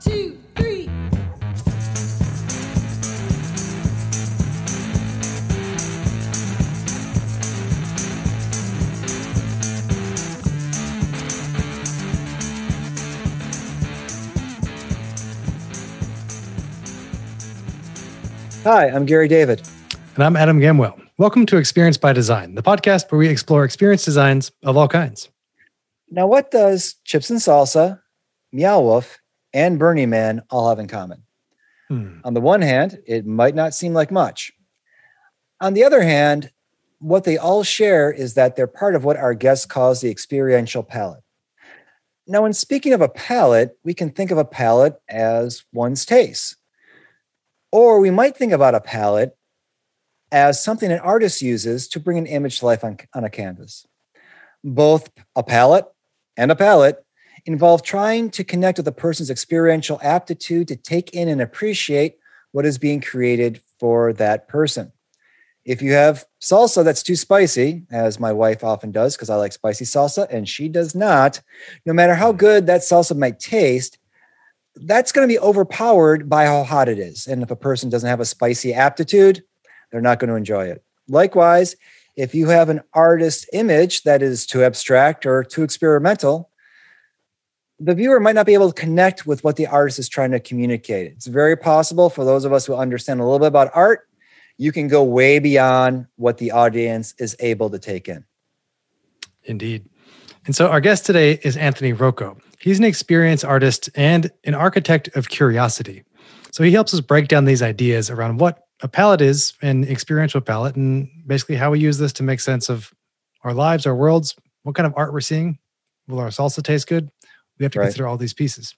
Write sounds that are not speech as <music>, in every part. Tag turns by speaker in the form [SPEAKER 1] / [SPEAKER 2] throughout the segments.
[SPEAKER 1] two, three.
[SPEAKER 2] Hi, I'm Gary David.
[SPEAKER 3] And I'm Adam Gamwell. Welcome to Experience by Design, the podcast where we explore experience designs of all kinds.
[SPEAKER 2] Now, what does Chips and Salsa, Meow Wolf, and Burning Man all have in common?
[SPEAKER 3] Hmm.
[SPEAKER 2] On the one hand, it might not seem like much. On the other hand, what they all share is that they're part of what our guest calls the experiential palette. Now, when speaking of a palate, we can think of a palette as one's taste. Or we might think about a palate as something an artist uses to bring an image to life on, on a canvas. Both a palette and a palette involve trying to connect with a person's experiential aptitude to take in and appreciate what is being created for that person. If you have salsa that's too spicy, as my wife often does, because I like spicy salsa and she does not, no matter how good that salsa might taste, that's going to be overpowered by how hot it is. And if a person doesn't have a spicy aptitude, they're not going to enjoy it. Likewise, if you have an artist image that is too abstract or too experimental, the viewer might not be able to connect with what the artist is trying to communicate. It's very possible for those of us who understand a little bit about art, you can go way beyond what the audience is able to take in.
[SPEAKER 3] Indeed. And so our guest today is Anthony Rocco. He's an experienced artist and an architect of curiosity. So he helps us break down these ideas around what a palette is, an experiential palette, and basically how we use this to make sense of our lives, our worlds, what kind of art we're seeing. Will our salsa taste good? We have to
[SPEAKER 2] Right.
[SPEAKER 3] consider all these pieces.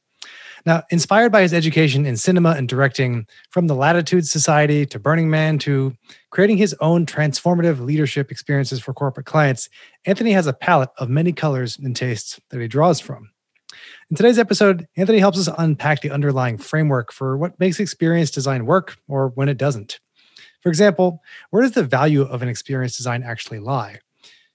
[SPEAKER 3] Now, inspired by his education in cinema and directing, from the Latitude Society to Burning Man to creating his own transformative leadership experiences for corporate clients, Anthony has a palette of many colors and tastes that he draws from. In today's episode, Anthony helps us unpack the underlying framework for what makes experience design work or when it doesn't. For example, where does the value of an experience design actually lie?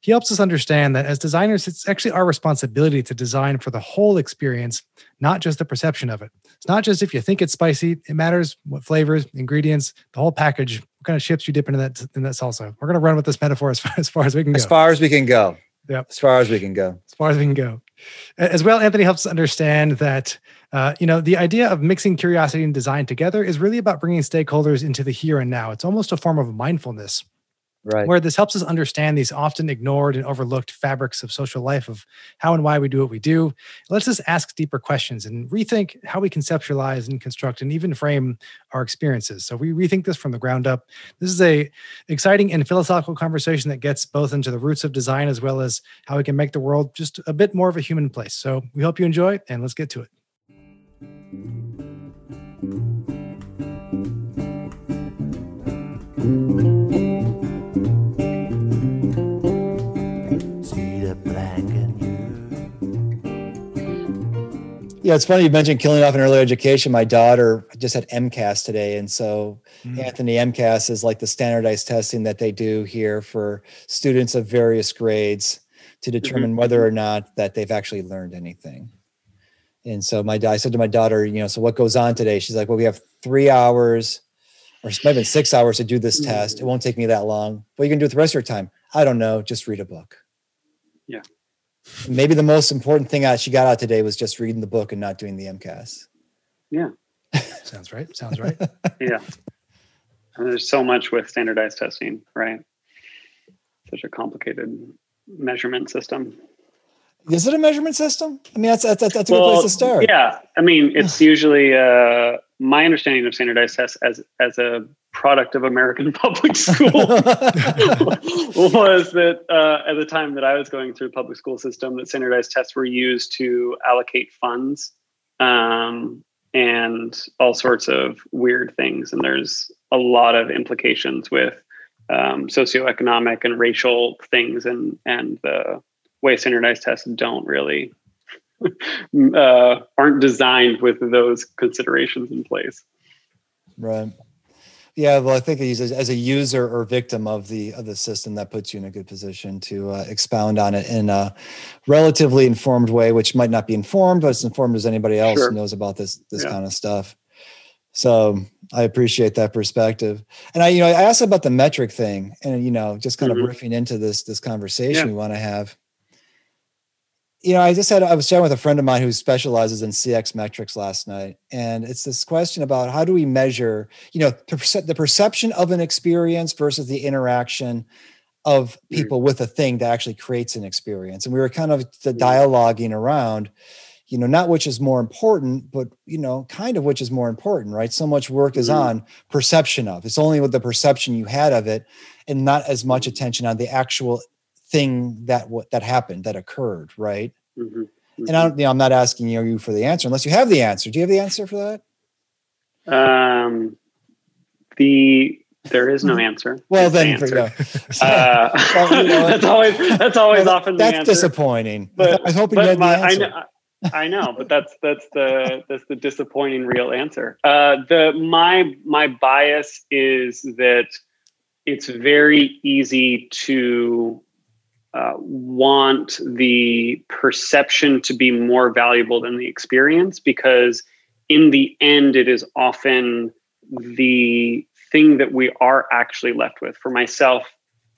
[SPEAKER 3] He helps us understand that as designers, it's actually our responsibility to design for the whole experience, not just the perception of it. It's not just if you think it's spicy, it matters what flavors, ingredients, the whole package, what kind of chips you dip into that in that salsa. We're going to run with this metaphor as <laughs> far as, far as we can go
[SPEAKER 2] As far as we can go.
[SPEAKER 3] Yep.
[SPEAKER 2] As far as we can go.
[SPEAKER 3] as far as we can go. As well, Anthony helps us understand that uh, you know the idea of mixing curiosity and design together is really about bringing stakeholders into the here and now. It's almost a form of mindfulness,
[SPEAKER 2] Right.
[SPEAKER 3] where this helps us understand these often ignored and overlooked fabrics of social life of how and why we do what we do. It lets us ask deeper questions and rethink how we conceptualize and construct and even frame our experiences. So we rethink this from the ground up. This is a exciting and philosophical conversation that gets both into the roots of design as well as how we can make the world just a bit more of a human place. So we hope you enjoy and let's get to it.
[SPEAKER 4] See
[SPEAKER 2] Yeah, it's funny you mentioned killing off in early education. My daughter just had MCAS today. And so mm. Anthony MCAS is like the standardized testing that they do here for students of various grades to mm-hmm. determine whether or not that they've actually learned anything. And so my I said to my daughter, you know, so what goes on today? She's like, well, we have three hours or it might have been six hours to do this mm. test. It won't take me that long. What are you gonna do with the rest of your time? I don't know. Just read a book.
[SPEAKER 5] Yeah.
[SPEAKER 2] Maybe the most important thing out she got out today was just reading the book and not doing the MCAS.
[SPEAKER 5] Yeah.
[SPEAKER 3] Sounds right. Sounds right. <laughs>
[SPEAKER 5] Yeah. And there's so much with standardized testing, right? Such a complicated measurement system.
[SPEAKER 2] Is it a measurement system? I mean, that's that's, that's a good place to start.
[SPEAKER 5] Yeah. I mean, it's usually uh, my understanding of standardized tests as as a product of American <laughs> public school <laughs> <laughs> was that uh, at the time that I was going through the public school system, that standardized tests were used to allocate funds um, and all sorts of weird things. And there's a lot of implications with um, socioeconomic and racial things, and and the way standardized tests don't really <laughs> uh, aren't designed with those considerations in place.
[SPEAKER 2] Right. Yeah, well, I think as, as a user or victim of the of the system, that puts you in a good position to uh, expound on it in a relatively informed way, which might not be informed, but as informed as anybody else
[SPEAKER 5] Sure.
[SPEAKER 2] knows about this this
[SPEAKER 5] Yeah.
[SPEAKER 2] kind of stuff. So I appreciate that perspective. And I, you know, I asked about the metric thing, and you know, just kind
[SPEAKER 5] Mhm.
[SPEAKER 2] of riffing into this this conversation
[SPEAKER 5] Yeah.
[SPEAKER 2] we want to have. You know, I just had I was chatting with a friend of mine who specializes in CX metrics last night, and it's this question about how do we measure, you know, the, perce- the perception of an experience versus the interaction of
[SPEAKER 5] Mm.
[SPEAKER 2] people with a thing that actually creates an experience. And we were kind of the
[SPEAKER 5] Mm.
[SPEAKER 2] dialoguing around, you know, not which is more important, but you know, kind of which is more important, right? So much work is
[SPEAKER 5] Mhm.
[SPEAKER 2] on perception of. It's only with the perception you had of it, and not as much attention on the actual thing that what that happened that occurred, right?
[SPEAKER 5] Mhm.
[SPEAKER 2] And I don't, you know, I'm not asking you you for the answer unless you have the answer. Do you have the answer for that?
[SPEAKER 5] Um, the there is no answer. <laughs>
[SPEAKER 2] Well,
[SPEAKER 5] is the
[SPEAKER 2] then, for,
[SPEAKER 5] Uh, <laughs>
[SPEAKER 2] Well, you know, <laughs>
[SPEAKER 5] that's always that's always
[SPEAKER 2] well,
[SPEAKER 5] often the answer.
[SPEAKER 2] that's disappointing. I
[SPEAKER 5] But,
[SPEAKER 2] I was hoping you had the
[SPEAKER 5] my, I,
[SPEAKER 2] answer.
[SPEAKER 5] know, I know, but that's that's the that's the disappointing real answer. Uh, the my my bias is that it's very easy to uh, want the perception to be more valuable than the experience because in the end it is often the thing that we are actually left with. For myself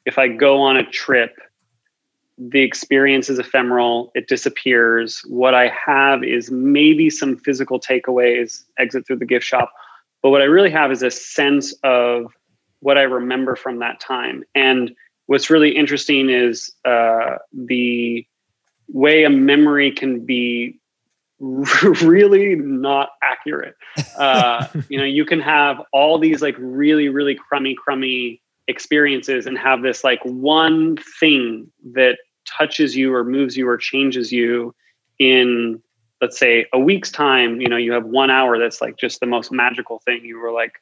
[SPEAKER 5] if i go on a trip the experience is ephemeral it disappears. What i have is maybe some physical takeaways exit through the gift shop but what i really have is a sense of what i remember from that time. And what's really interesting is uh, the way a memory can be <laughs> really not accurate. Uh, <laughs> you know, you can have all these like really, really crummy, crummy experiences and have this like one thing that touches you or moves you or changes you in let's say a week's time. You know you have one hour that's like just the most magical thing. You were like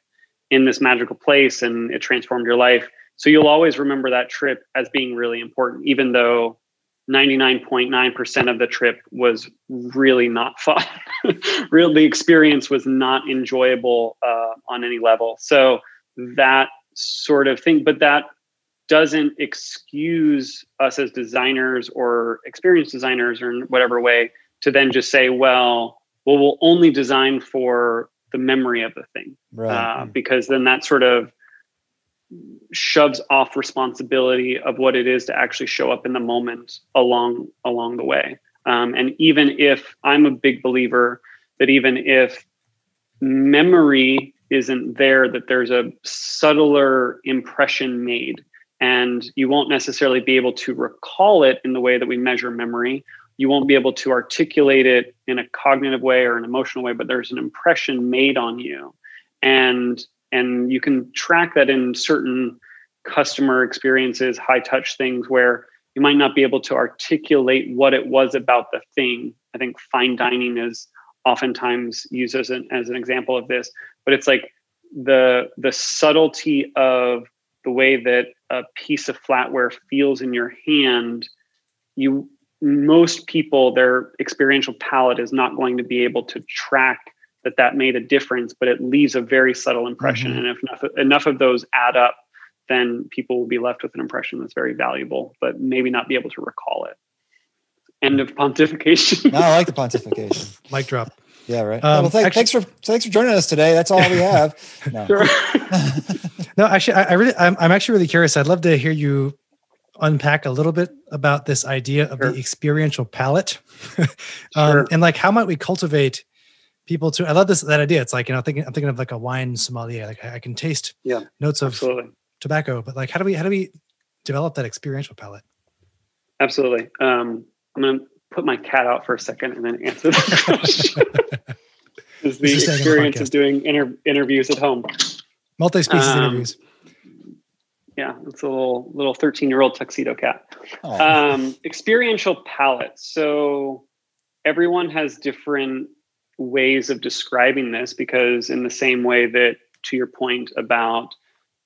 [SPEAKER 5] in this magical place and it transformed your life so you'll always remember that trip as being really important even though 99.9% of the trip was really not fun. <laughs> Real the experience was not enjoyable uh, on any level. So that sort of thing but that doesn't excuse us as designers or experienced designers or in whatever way to then just say well well we'll only design for the memory of the thing.
[SPEAKER 2] Right.
[SPEAKER 5] uh, because then that sort of shoves off responsibility of what it is to actually show up in the moment along along the way. Um, and even if i'm a big believer that even if memory isn't there that there's a subtler impression made and you won't necessarily be able to recall it in the way that we measure memory. You won't be able to articulate it in a cognitive way or an emotional way but there's an impression made on you. And and you can track that in certain customer experiences high touch things where you might not be able to articulate what it was about the thing. I think fine dining is oftentimes used as an, as an example of this but it's like the the subtlety of the way that a piece of flatware feels in your hand you most people their experiential palette is not going to be able to track that that made a difference but it leaves a very subtle impression
[SPEAKER 2] Mhm.
[SPEAKER 5] and if enough, enough of those add up then people will be left with an impression that's very valuable but maybe not be able to recall it end of pontification <laughs>
[SPEAKER 2] no, I like the <laughs> pontification.
[SPEAKER 3] Mic drop.
[SPEAKER 2] Yeah, right.
[SPEAKER 3] Um,
[SPEAKER 2] well, thank,
[SPEAKER 3] actually-
[SPEAKER 2] thanks for thanks for joining us today. That's all we have. <laughs> No.
[SPEAKER 3] No, actually, I, I really, I'm, I'm actually really curious. I'd love to hear you unpack a little bit about this idea of
[SPEAKER 5] Sure.
[SPEAKER 3] the experiential palette, um,
[SPEAKER 5] Sure.
[SPEAKER 3] and like how might we cultivate people to. I love this that idea. It's like you know, thinking I'm thinking of like a wine sommelier. Like I, I can taste
[SPEAKER 5] Yeah,
[SPEAKER 3] notes of
[SPEAKER 5] absolutely
[SPEAKER 3] tobacco, but like how do we how do we develop that experiential palate
[SPEAKER 5] absolutely um, i'm going to put my cat out for a second and then answer the <laughs> question <laughs> is the
[SPEAKER 3] This is the
[SPEAKER 5] experience of doing inter- interviews at home
[SPEAKER 3] Multi-species
[SPEAKER 5] Um,
[SPEAKER 3] interviews.
[SPEAKER 5] yeah it's a little little 13 year old tuxedo cat
[SPEAKER 2] Oh,
[SPEAKER 5] um, experiential palate So everyone has different ways of describing this because, in the same way that, to your point about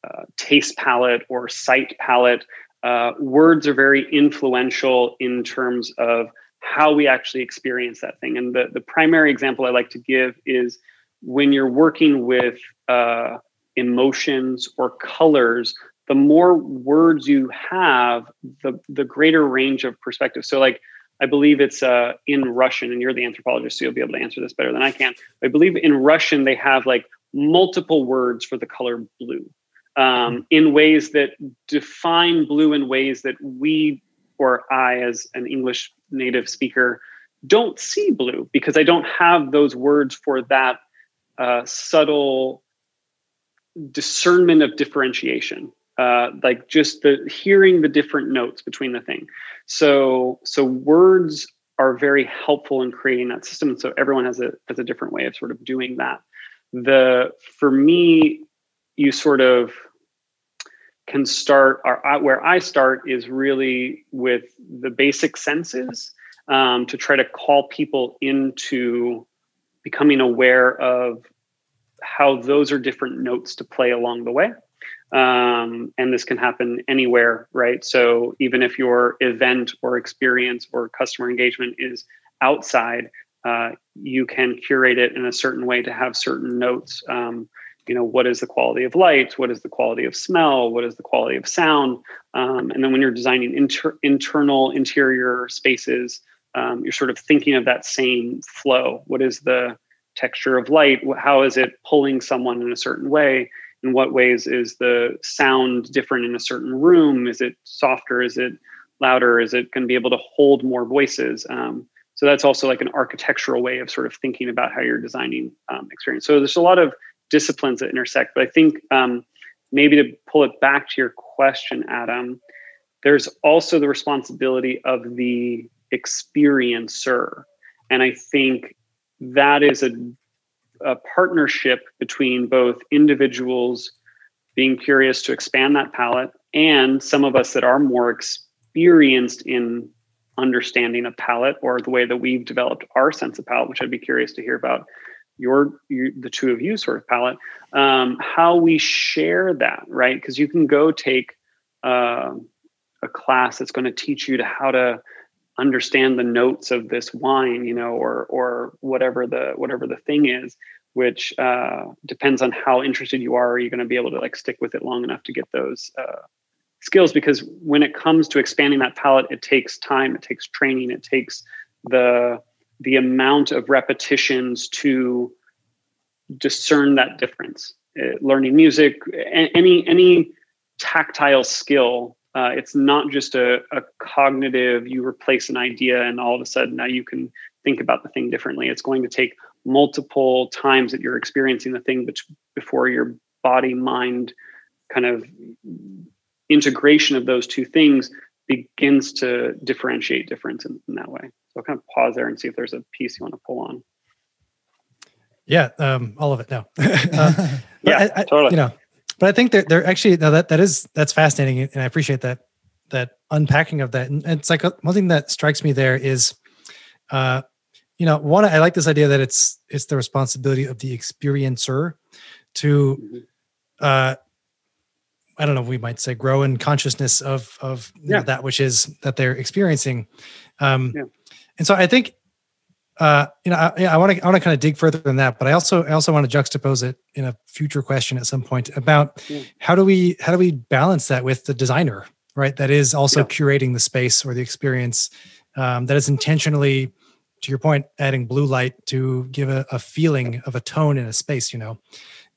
[SPEAKER 5] uh, taste palette or sight palette, uh, words are very influential in terms of how we actually experience that thing. And the, the primary example I like to give is when you're working with uh, emotions or colors, the more words you have, the the greater range of perspective. So like I believe it's uh, in Russian, and you're the anthropologist, so you'll be able to answer this better than I can. I believe in Russian they have like multiple words for the color blue um, in ways that define blue in ways that we or I, as an English native speaker, don't see blue because I don't have those words for that uh, subtle discernment of differentiation uh, like just the hearing the different notes between the thing so so words are very helpful in creating that system and so everyone has a has a different way of sort of doing that the for me you sort of can start or where i start is really with the basic senses um, to try to call people into becoming aware of how those are different notes to play along the way. Um, and this can happen anywhere, right? So even if your event or experience or customer engagement is outside, uh, you can curate it in a certain way to have certain notes. Um, you know, what is the quality of light? What is the quality of smell? What is the quality of sound? Um, and then when you're designing inter- internal, interior spaces, um, you're sort of thinking of that same flow. What is the texture of light how is it pulling someone in a certain way in what ways is the sound different in a certain room? Is it softer? Is it louder? Is it going to be able to hold more voices? Um, so that's also like an architectural way of sort of thinking about how you're designing um, experience. So there's a lot of disciplines that intersect but i think um, maybe to pull it back to your question adam there's also the responsibility of the experiencer. And i think that is a, a partnership between both individuals being curious to expand that palette and some of us that are more experienced in understanding a palette or the way that we've developed our sense of palette, which I'd be curious to hear about your, the two of you sort of palette, um, how we share that, right? Because you can go take uh, a class that's going to teach you to how to understand the notes of this wine you know or or whatever the whatever the thing is which uh, depends on how interested you are. Are you going to be able to like stick with it long enough to get those uh, skills? Because when it comes to expanding that palette it takes time it takes training it takes the the amount of repetitions to discern that difference. Uh, learning music any any tactile skill uh, it's not just a, a, cognitive, you replace an idea and all of a sudden now you can think about the thing differently. It's going to take multiple times that you're experiencing the thing before your body mind kind of integration of those two things begins to differentiate difference in, in that way. So I'll kind of pause there and see if there's a piece you want to pull on.
[SPEAKER 3] Yeah, um, all of it. No, <laughs> uh, <laughs>
[SPEAKER 5] yeah,
[SPEAKER 3] I, I,
[SPEAKER 5] totally.
[SPEAKER 3] You know, but I think they're, they're actually that that is that's fascinating, and I appreciate that that unpacking of that. And it's like a, one thing that strikes me there is, uh, you know, one I like this idea that it's it's the responsibility of the experiencer to, uh, I don't know, we might say grow in consciousness of of yeah. know, that which is that they're experiencing. Um, yeah. And so I think uh, you know, I want to I want to kind of dig further than that, but I also I also want to juxtapose it in a future question at some point about yeah. how do we how do we balance that with the designer, right? That is also yeah. curating the space or the experience um, that is intentionally, to your point, adding blue light to give a, a feeling of a tone in a space, you know.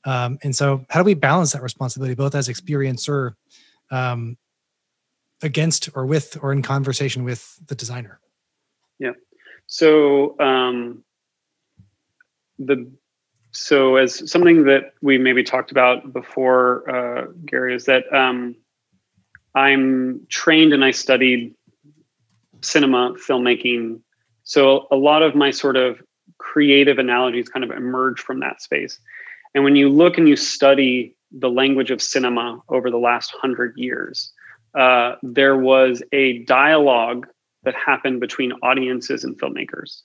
[SPEAKER 3] Um, and so, how do we balance that responsibility both as experiencer um, against or with or in conversation with the designer?
[SPEAKER 5] Yeah. So um, the so as something that we maybe talked about before, uh, Gary, is that um, I'm trained and I studied cinema filmmaking. So a lot of my sort of creative analogies kind of emerge from that space. And when you look and you study the language of cinema over the last hundred years, uh, there was a dialogue that happened between audiences and filmmakers.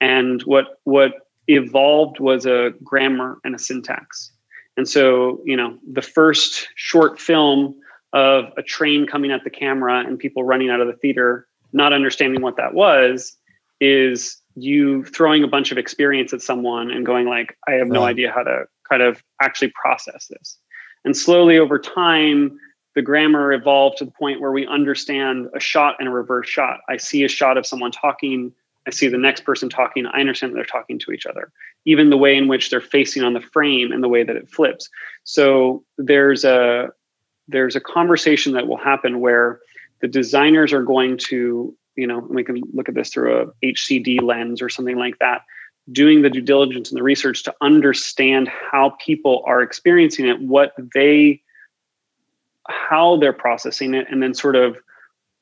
[SPEAKER 5] And what what evolved was a grammar and a syntax. And so, you know, the first short film of a train coming at the camera and people running out of the theater, not understanding what that was, is you throwing a bunch of experience at someone and going like, I have no idea how to kind of actually process this. And slowly over time, the grammar evolved to the point where we understand a shot and a reverse shot. I see a shot of someone talking, I see the next person talking, I understand that they're talking to each other. Even the way in which they're facing on the frame and the way that it flips. So there's a there's a conversation that will happen where the designers are going to, you know, we can look at this through a HCD lens or something like that, doing the due diligence and the research to understand how people are experiencing it, what they how they're processing it and then sort of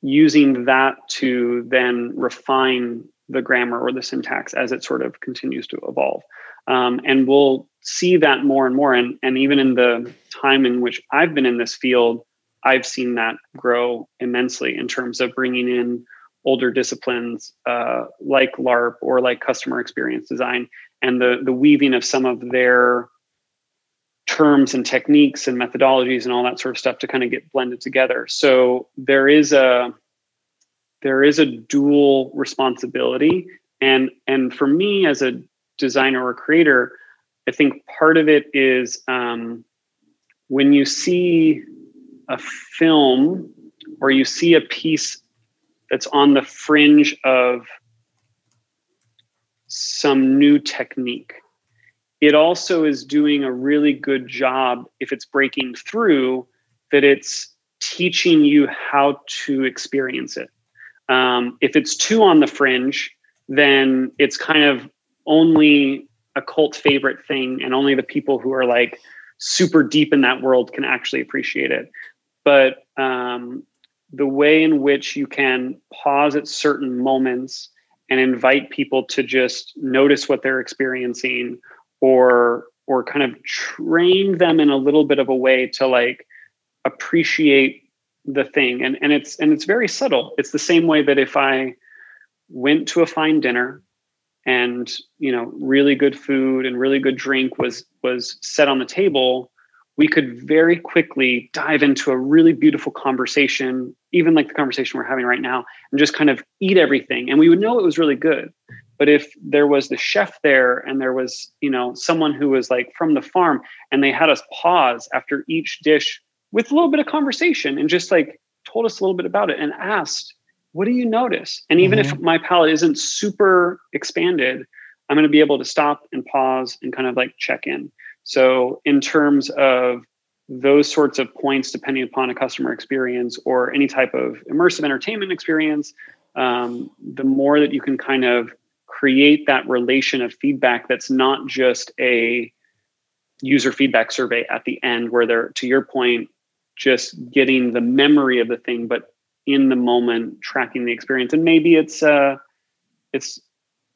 [SPEAKER 5] using that to then refine the grammar or the syntax as it sort of continues to evolve. Um, and we'll see that more and more. And, and even in the time in which I've been in this field, I've seen that grow immensely in terms of bringing in older disciplines uh, like LARP or like customer experience design and the, the weaving of some of their terms and techniques and methodologies and all that sort of stuff to kind of get blended together. So there is a there is a dual responsibility and and for me as a designer or creator, I think part of it is um, when you see a film or you see a piece that's on the fringe of some new technique it also is doing a really good job if it's breaking through that it's teaching you how to experience it. Um, if it's too on the fringe then it's kind of only a cult favorite thing and only the people who are like super deep in that world can actually appreciate it. But um, the way in which you can pause at certain moments and invite people to just notice what they're experiencing or or kind of train them in a little bit of a way to like appreciate the thing. And and it's and it's very subtle. It's the same way that if i went to a fine dinner and you know really good food and really good drink was was set on the table we could very quickly dive into a really beautiful conversation even like the conversation we're having right now and just kind of eat everything. And we would know it was really good but if there was the chef there and there was, you know, someone who was like from the farm and they had us pause after each dish with a little bit of conversation and just like told us a little bit about it and asked, what do you notice? And even mm-hmm. if my palate isn't super expanded, I'm going to be able to stop and pause and kind of like check in. So, in terms of those sorts of points, depending upon a customer experience or any type of immersive entertainment experience, um, the more that you can kind of create that relation of feedback that's not just a user feedback survey at the end where they're to your point just getting the memory of the thing but in the moment tracking the experience and maybe it's uh it's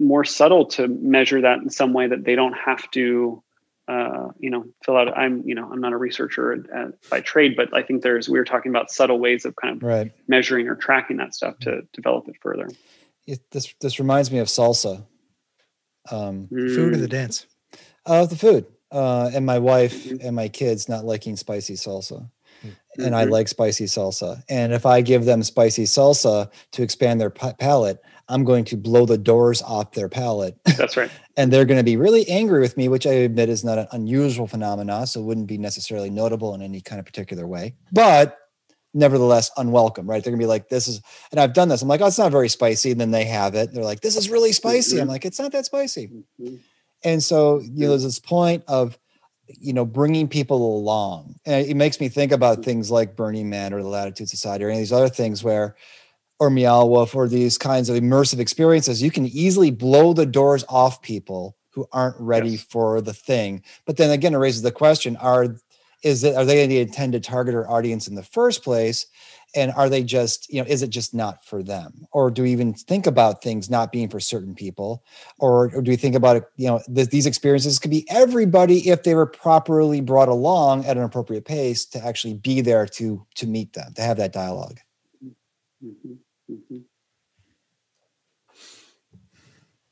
[SPEAKER 5] more subtle to measure that in some way that they don't have to uh, you know fill out i'm you know i'm not a researcher by trade but i think there's we were talking about subtle ways of kind of
[SPEAKER 2] right.
[SPEAKER 5] measuring or tracking that stuff to develop it further
[SPEAKER 2] it, this this reminds me of salsa. Um,
[SPEAKER 3] mm. Food or the dance?
[SPEAKER 2] Uh, the food. Uh, and my wife mm-hmm. and my kids not liking spicy salsa. Mm-hmm. And I like spicy salsa. And if I give them spicy salsa to expand their p- palate, I'm going to blow the doors off their palate.
[SPEAKER 5] That's right. <laughs>
[SPEAKER 2] and they're going to be really angry with me, which I admit is not an unusual phenomenon. So it wouldn't be necessarily notable in any kind of particular way. But nevertheless unwelcome, right? They're gonna be like, this is, and I've done this. I'm like, oh, it's not very spicy. And then they have it. They're like, this is really spicy. I'm mm-hmm. like, it's not that spicy. Mm-hmm. And so, you know, there's this point of, you know, bringing people along. And it makes me think about things like Burning Man or the Latitude Society or any of these other things where, or Meow Wolf or these kinds of immersive experiences, you can easily blow the doors off people who aren't ready yes. for the thing. But then again, it raises the question: Are is that are they the intended target or audience in the first place? And are they just you know is it just not for them? Or do we even think about things not being for certain people? Or, or do we think about it you know th- these experiences could be everybody if they were properly brought along at an appropriate pace to actually be there to to meet them to have that dialog mm-hmm. Mm-hmm.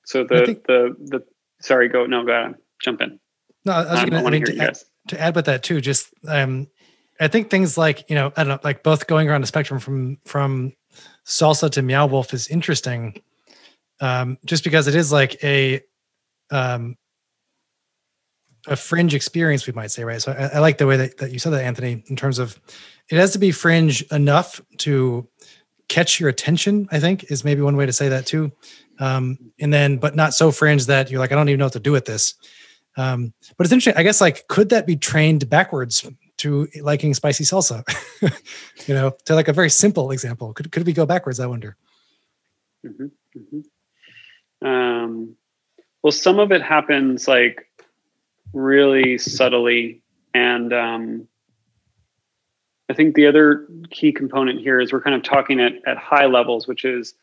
[SPEAKER 5] so the think, the the sorry go no go ahead. Jump in.
[SPEAKER 3] No i was going to hear you guys to add with that too, just um, I think things like you know I don't know, like both going around the spectrum from from salsa to meow wolf is interesting, um, just because it is like a um, a fringe experience, we might say, right? So I, I like the way that, that you said that, Anthony, in terms of it has to be fringe enough to catch your attention, I think is maybe one way to say that too. Um, and then, but not so fringe that you're like, I don't even know what to do with this. Um, but it's interesting. I guess like, could that be trained backwards to liking spicy salsa? <laughs> you know, to like a very simple example. Could could we go backwards? I wonder.
[SPEAKER 5] Mm-hmm, mm-hmm. Um, well, some of it happens like really subtly, and um, I think the other key component here is we're kind of talking at, at high levels, which is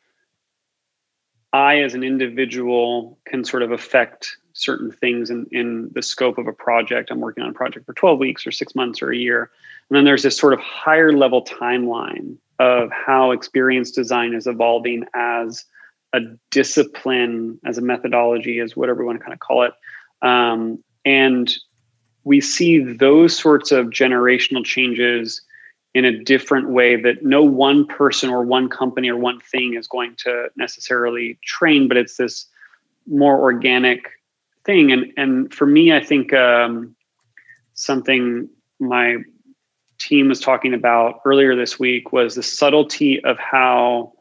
[SPEAKER 5] I, as an individual, can sort of affect certain things in, in the scope of a project. I'm working on a project for 12 weeks or six months or a year. And then there's this sort of higher level timeline of how experience design is evolving as a discipline, as a methodology, as whatever we want to kind of call it. Um, and we see those sorts of generational changes in a different way that no one person or one company or one thing is going to necessarily train, but it's this more organic thing. And and for me, I think um, something my team was talking about earlier this week was the subtlety of how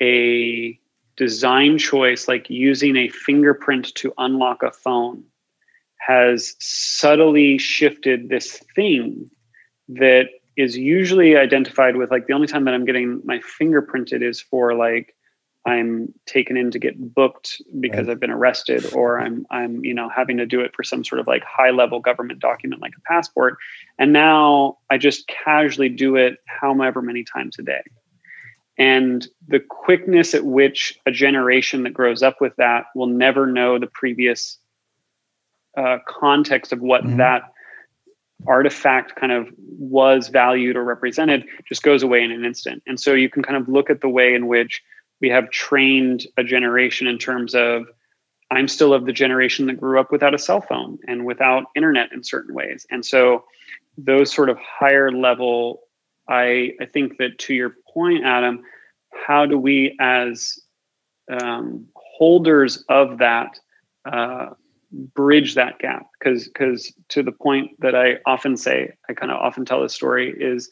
[SPEAKER 5] a design choice like using a fingerprint to unlock a phone has subtly shifted this thing that is usually identified with like the only time that I'm getting my fingerprinted is for like I'm taken in to get booked because right. I've been arrested or I'm I'm you know having to do it for some sort of like high level government document like a passport and now I just casually do it however many times a day and the quickness at which a generation that grows up with that will never know the previous uh, context of what mm-hmm. that artifact kind of was valued or represented just goes away in an instant. And so you can kind of look at the way in which we have trained a generation in terms of I'm still of the generation that grew up without a cell phone and without internet in certain ways. And so those sort of higher level, I I think that to your point, Adam, how do we as um, holders of that uh, bridge that gap because because to the point that I often say, I kind of often tell this story is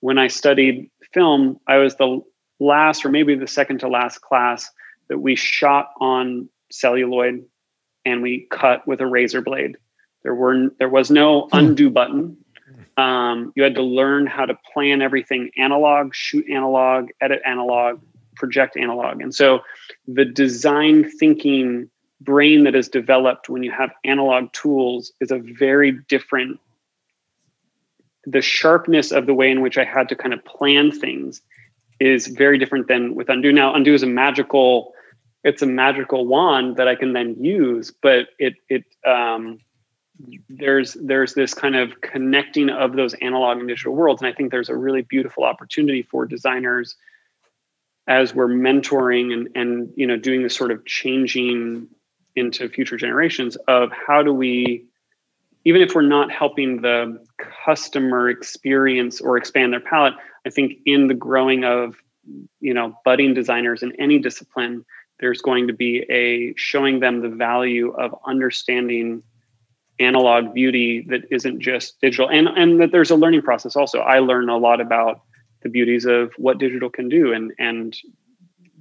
[SPEAKER 5] when I studied film, I was the last or maybe the second to last class that we shot on celluloid and we cut with a razor blade. There were there was no hmm. undo button. Um, you had to learn how to plan everything analog, shoot analog, edit analog, project analog, and so the design thinking brain that is developed when you have analog tools is a very different the sharpness of the way in which i had to kind of plan things is very different than with undo. Now undo is a magical it's a magical wand that i can then use but it it um there's there's this kind of connecting of those analog and digital worlds. And i think there's a really beautiful opportunity for designers as we're mentoring and and you know doing this sort of changing into future generations of how do we even if we're not helping the customer experience or expand their palette i think in the growing of you know budding designers in any discipline there's going to be a showing them the value of understanding analog beauty that isn't just digital. And and that there's a learning process also. I learn a lot about the beauties of what digital can do and and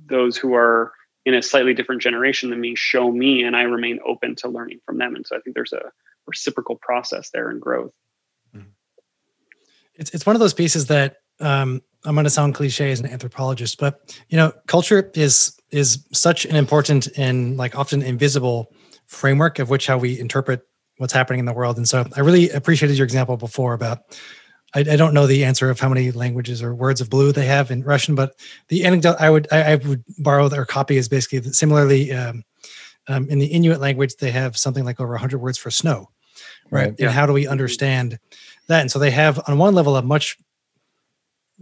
[SPEAKER 5] those who are in a slightly different generation than me show me and i remain open to learning from them. And so i think there's a reciprocal process there in growth. Mm-hmm.
[SPEAKER 3] it's, it's one of those pieces that um, i'm going to sound cliche as an anthropologist but you know culture is is such an important and like often invisible framework of which how we interpret what's happening in the world and so i really appreciated your example before about I, I, don't know the answer of how many languages or words of blue they have in Russian, but the anecdote I would I, I would borrow their copy is basically that similarly um, um, in the Inuit language they have something like over 100 words for snow, right? right yeah. And how do we understand that? And so they have on one level a much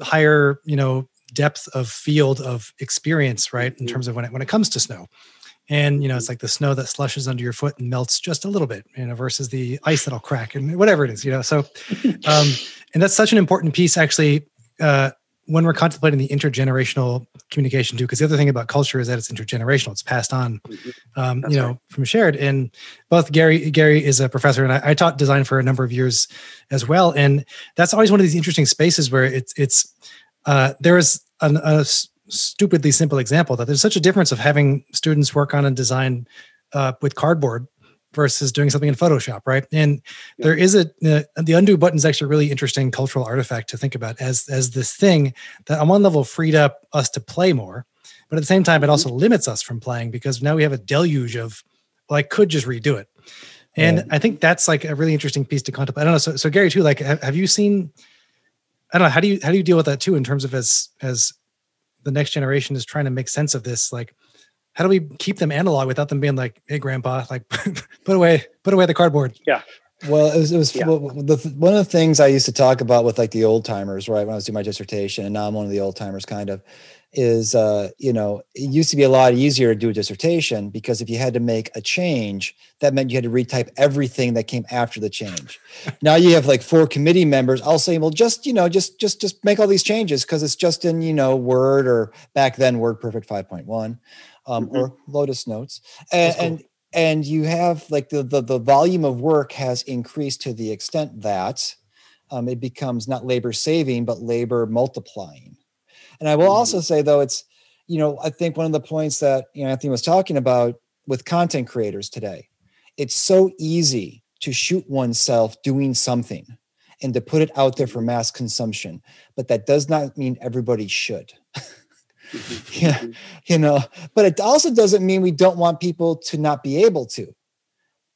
[SPEAKER 3] higher you know depth of field of experience, right, in mm-hmm. terms of when it when it comes to snow and you know it's like the snow that slushes under your foot and melts just a little bit you know versus the ice that'll crack and whatever it is you know so um and that's such an important piece actually uh when we're contemplating the intergenerational communication too, because the other thing about culture is that it's intergenerational; it's passed on,
[SPEAKER 5] Mm-hmm.
[SPEAKER 3] um, you know, from shared. And both Gary Gary is a professor, and I, I taught design for a number of years as well. And that's always one of these interesting spaces where it's it's uh, there is an, a stupidly simple example that there's such a difference of having students work on a design uh, with cardboard versus doing something in Photoshop, right? And
[SPEAKER 5] Yeah.
[SPEAKER 3] there is a uh, the undo button is actually a really interesting cultural artifact to think about as as this thing that on one level freed up us to play more, but at the same time it also limits us from playing because now we have a deluge of well, I could just redo it. And
[SPEAKER 2] Right.
[SPEAKER 3] I think that's like a really interesting piece to contemplate. I don't know. So, so Gary too, like, have, have you seen? I don't know. How do you how do you deal with that too in terms of as as the next generation is trying to make sense of this? Like, how do we keep them analog without them being like, "Hey, grandpa, like, <laughs> put away put away the cardboard." Yeah.
[SPEAKER 2] Well, it was, it was
[SPEAKER 5] Yeah.
[SPEAKER 2] well, the, one of the things I used to talk about with like the old timers, right? When I was doing my dissertation, and now I'm one of the old timers, kind of, is uh, you know, it used to be a lot easier to do a dissertation because if you had to make a change, that meant you had to retype everything that came after the change. <laughs> now you have like four committee members. I'll say, well, just you know, just just just make all these changes because it's just in you know Word or back then Word Perfect 5.1 um,
[SPEAKER 5] Mhm.
[SPEAKER 2] or Lotus Notes, and,
[SPEAKER 3] cool.
[SPEAKER 2] and and you have like the, the the volume of work has increased to the extent that um, it becomes not labor saving but labor multiplying and i will also say though it's you know i think one of the points that you know anthony was talking about with content creators today it's so easy to shoot oneself doing something and to put it out there for mass consumption but that does not mean everybody should. <laughs> <laughs> Yeah. you know but it also doesn't mean we don't want people to not be able to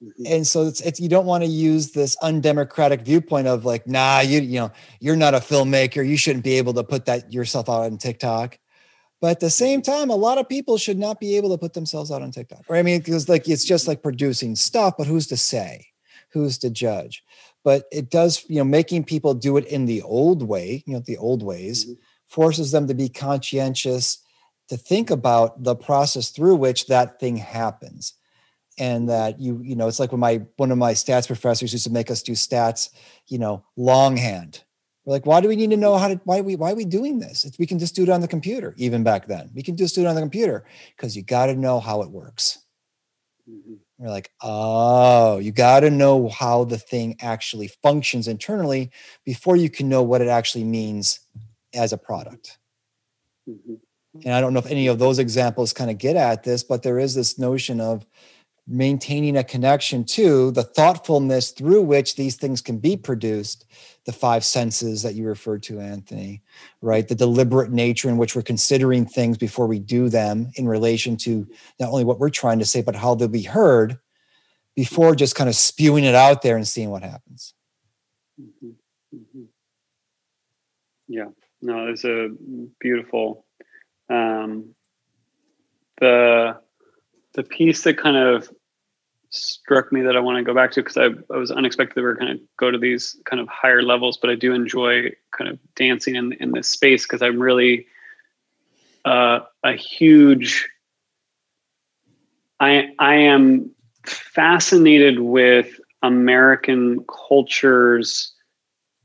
[SPEAKER 5] Mhm.
[SPEAKER 2] and so it's, it's you don't want to use this undemocratic viewpoint of like nah you you know you're not a filmmaker you shouldn't be able to put that yourself out on tiktok but at the same time a lot of people should not be able to put themselves out on tiktok right i mean because like it's just like producing stuff but who's to say who's to judge but it does you know making people do it in the old way you know the old ways
[SPEAKER 5] Mhm.
[SPEAKER 2] Forces them to be conscientious to think about the process through which that thing happens. And that you you know it's like when my one of my stats professors used to make us do stats you know longhand. We're like why do we need to know how to why we why are we doing this? It's, we can just do it on the computer even back then. We can just do it on the computer because you got to know how it works.
[SPEAKER 5] Mhm.
[SPEAKER 2] we're like oh you got to know how the thing actually functions internally before you can know what it actually means as a product
[SPEAKER 5] Mhm.
[SPEAKER 2] and I don't know if any of those examples kind of get at this, but there is this notion of maintaining a connection to the thoughtfulness through which these things can be produced, the five senses that you referred to, Anthony, right? The deliberate nature in which we're considering things before we do them in relation to not only what we're trying to say, but how they'll be heard before just kind of spewing it out there and seeing what happens.
[SPEAKER 5] Mhm. Mhm. Yeah, no, it's a beautiful. Um, the the piece that kind of struck me that I want to go back to because I, I was unexpected that we are going to go to these kind of higher levels, but I do enjoy kind of dancing in in this space because I'm really uh, a huge. I I am fascinated with American culture's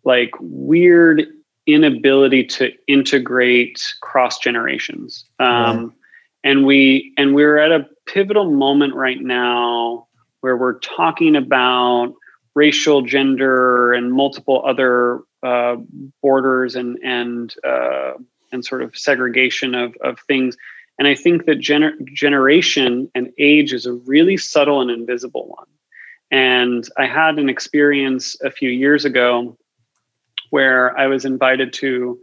[SPEAKER 5] like weird inability to integrate cross generations. Um, And we and we're at a pivotal moment right now where we're talking about racial, gender, and multiple other uh, borders and and uh, and sort of segregation of of things. And I think that gener- generation and age is a really subtle and invisible one. And I had an experience a few years ago where I was invited to.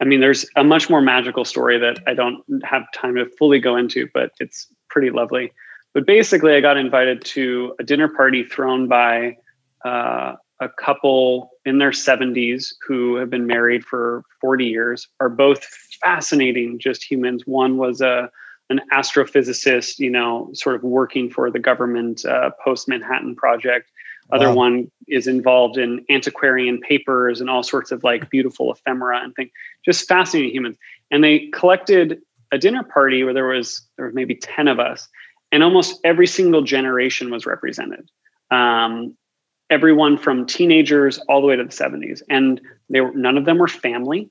[SPEAKER 5] I mean, there's a much more magical story that I don't have time to fully go into, but it's pretty lovely. But basically, I got invited to a dinner party thrown by uh, a couple in their 70s who have been married for 40 years, are both fascinating, just humans. One was a an astrophysicist, you know, sort of working for the government uh, post Manhattan project. Other
[SPEAKER 2] Wow.
[SPEAKER 5] one is involved in antiquarian papers and all sorts of like beautiful ephemera and things. Just fascinating humans. And they collected a dinner party where there was there was maybe ten of us, and almost every single generation was represented. Um, everyone from teenagers all the way to the 70s, and they were none of them were family.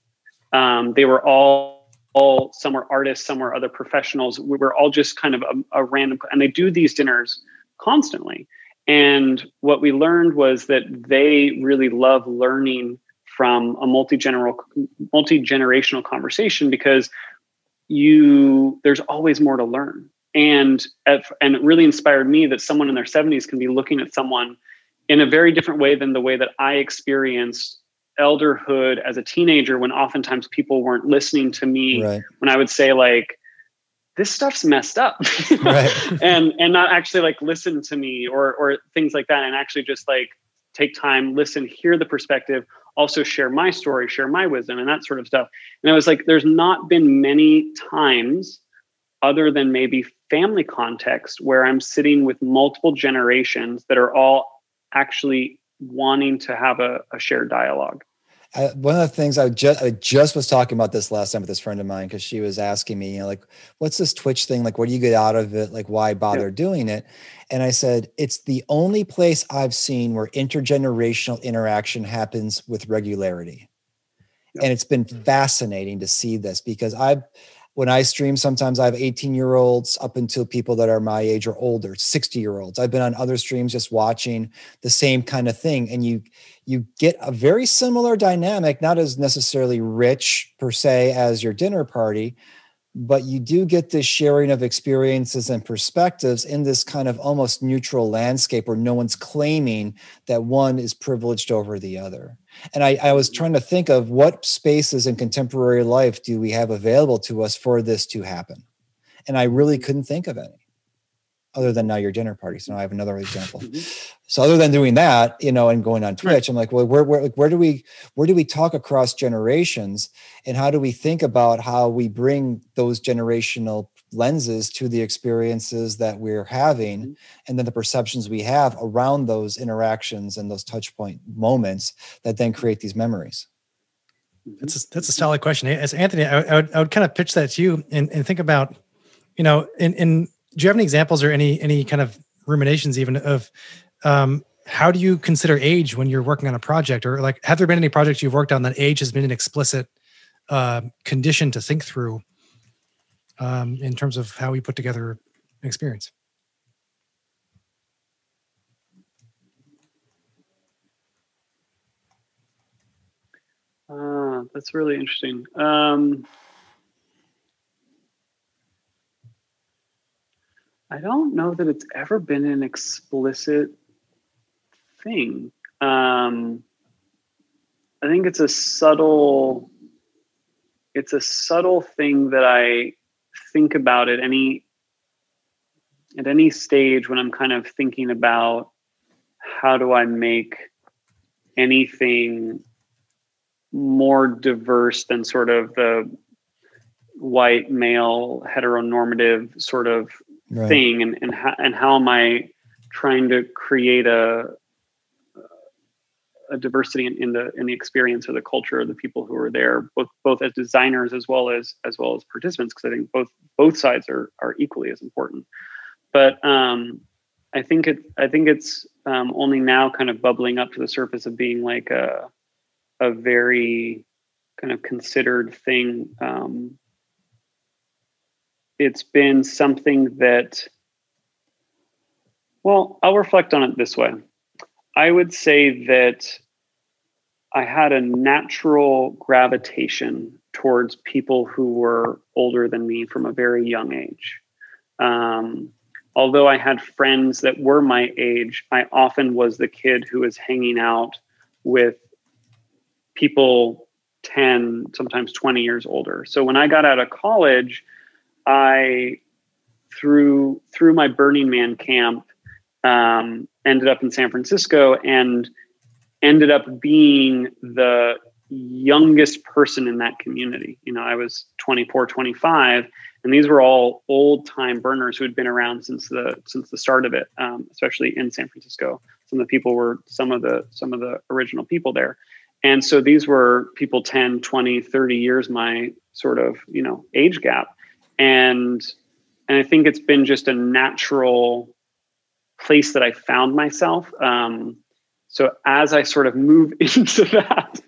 [SPEAKER 5] Um, they were all all some were artists, some were other professionals. We were all just kind of a, a random, and they do these dinners constantly. And what we learned was that they really love learning from a multi-generational multi-generational conversation because you there's always more to learn and and it really inspired me that someone in their 70s can be looking at someone in a very different way than the way that I experienced elderhood as a teenager when oftentimes people weren't listening to me right. when I would say like this stuff's messed up <laughs> right. and and not actually like listen to me or or things like that and actually just like take time listen hear the perspective also share my story share my wisdom and that sort of stuff and I was like there's not been many times other than maybe family context where I'm sitting with multiple generations that are all actually wanting to have a, a shared dialogue.
[SPEAKER 2] I, one of the things I just I just was talking about this last time with this friend of mine because she was asking me, you know, like, what's this Twitch thing? Like, what do you get out of it? Like, why bother yeah. doing it? And I said, it's the only place I've seen where intergenerational interaction happens with regularity. Yeah. And it's been mm. fascinating to see this because I've when I stream, sometimes I have 18 year olds up until people that are my age or older, 60 year olds. I've been on other streams just watching the same kind of thing. And you you get a very similar dynamic, not as necessarily rich per se as your dinner party, but you do get this sharing of experiences and perspectives in this kind of almost neutral landscape where no one's claiming that one is privileged over the other. And I, I was trying to think of what spaces in contemporary life do we have available to us for this to happen? And I really couldn't think of any other than now your dinner party. So now I have another example. <laughs> Mm-hmm. So other than doing that, you know, and going on Twitch, I'm like, well, where, where, like, where do we, where do we talk across generations and how do we think about how we bring those generational lenses to the experiences that we're having mm-hmm. and then the perceptions we have around those interactions and those touch point moments that then create these memories?
[SPEAKER 3] That's a, that's a solid question. As Anthony, I, I, would, I would kind of pitch that to you and, and think about, you know, in, in do you have any examples or any any kind of ruminations even of um, how do you consider age when you're working on a project or like have there been any projects you've worked on that age has been an explicit uh, condition to think through um, in terms of how we put together an experience
[SPEAKER 5] uh, that's really interesting um, I don't know that it's ever been an explicit thing. Um, I think it's a subtle it's a subtle thing that I think about at any at any stage when I'm kind of thinking about how do I make anything more diverse than sort of the white male heteronormative sort of right. thing and and how, and how am I trying to create a a diversity in, in, the in the experience or the culture of the people who are there, both both as designers as well as as well as participants, because I think both both sides are are equally as important. But um, I think it I think it's um, only now kind of bubbling up to the surface of being like a a very kind of considered thing um, it's been something that, well, I'll reflect on it this way. I would say that I had a natural gravitation towards people who were older than me from a very young age. Um, although I had friends that were my age, I often was the kid who was hanging out with people 10, sometimes 20 years older. So when I got out of college, I through through my Burning Man camp um, ended up in San Francisco and ended up being the youngest person in that community. You know, I was 24, 25, and these were all old time burners who had been around since the since the start of it, um, especially in San Francisco. Some of the people were some of the some of the original people there. And so these were people 10, 20, 30 years my sort of, you know, age gap and and I think it's been just a natural place that I found myself. Um, so as I sort of move <laughs> into that,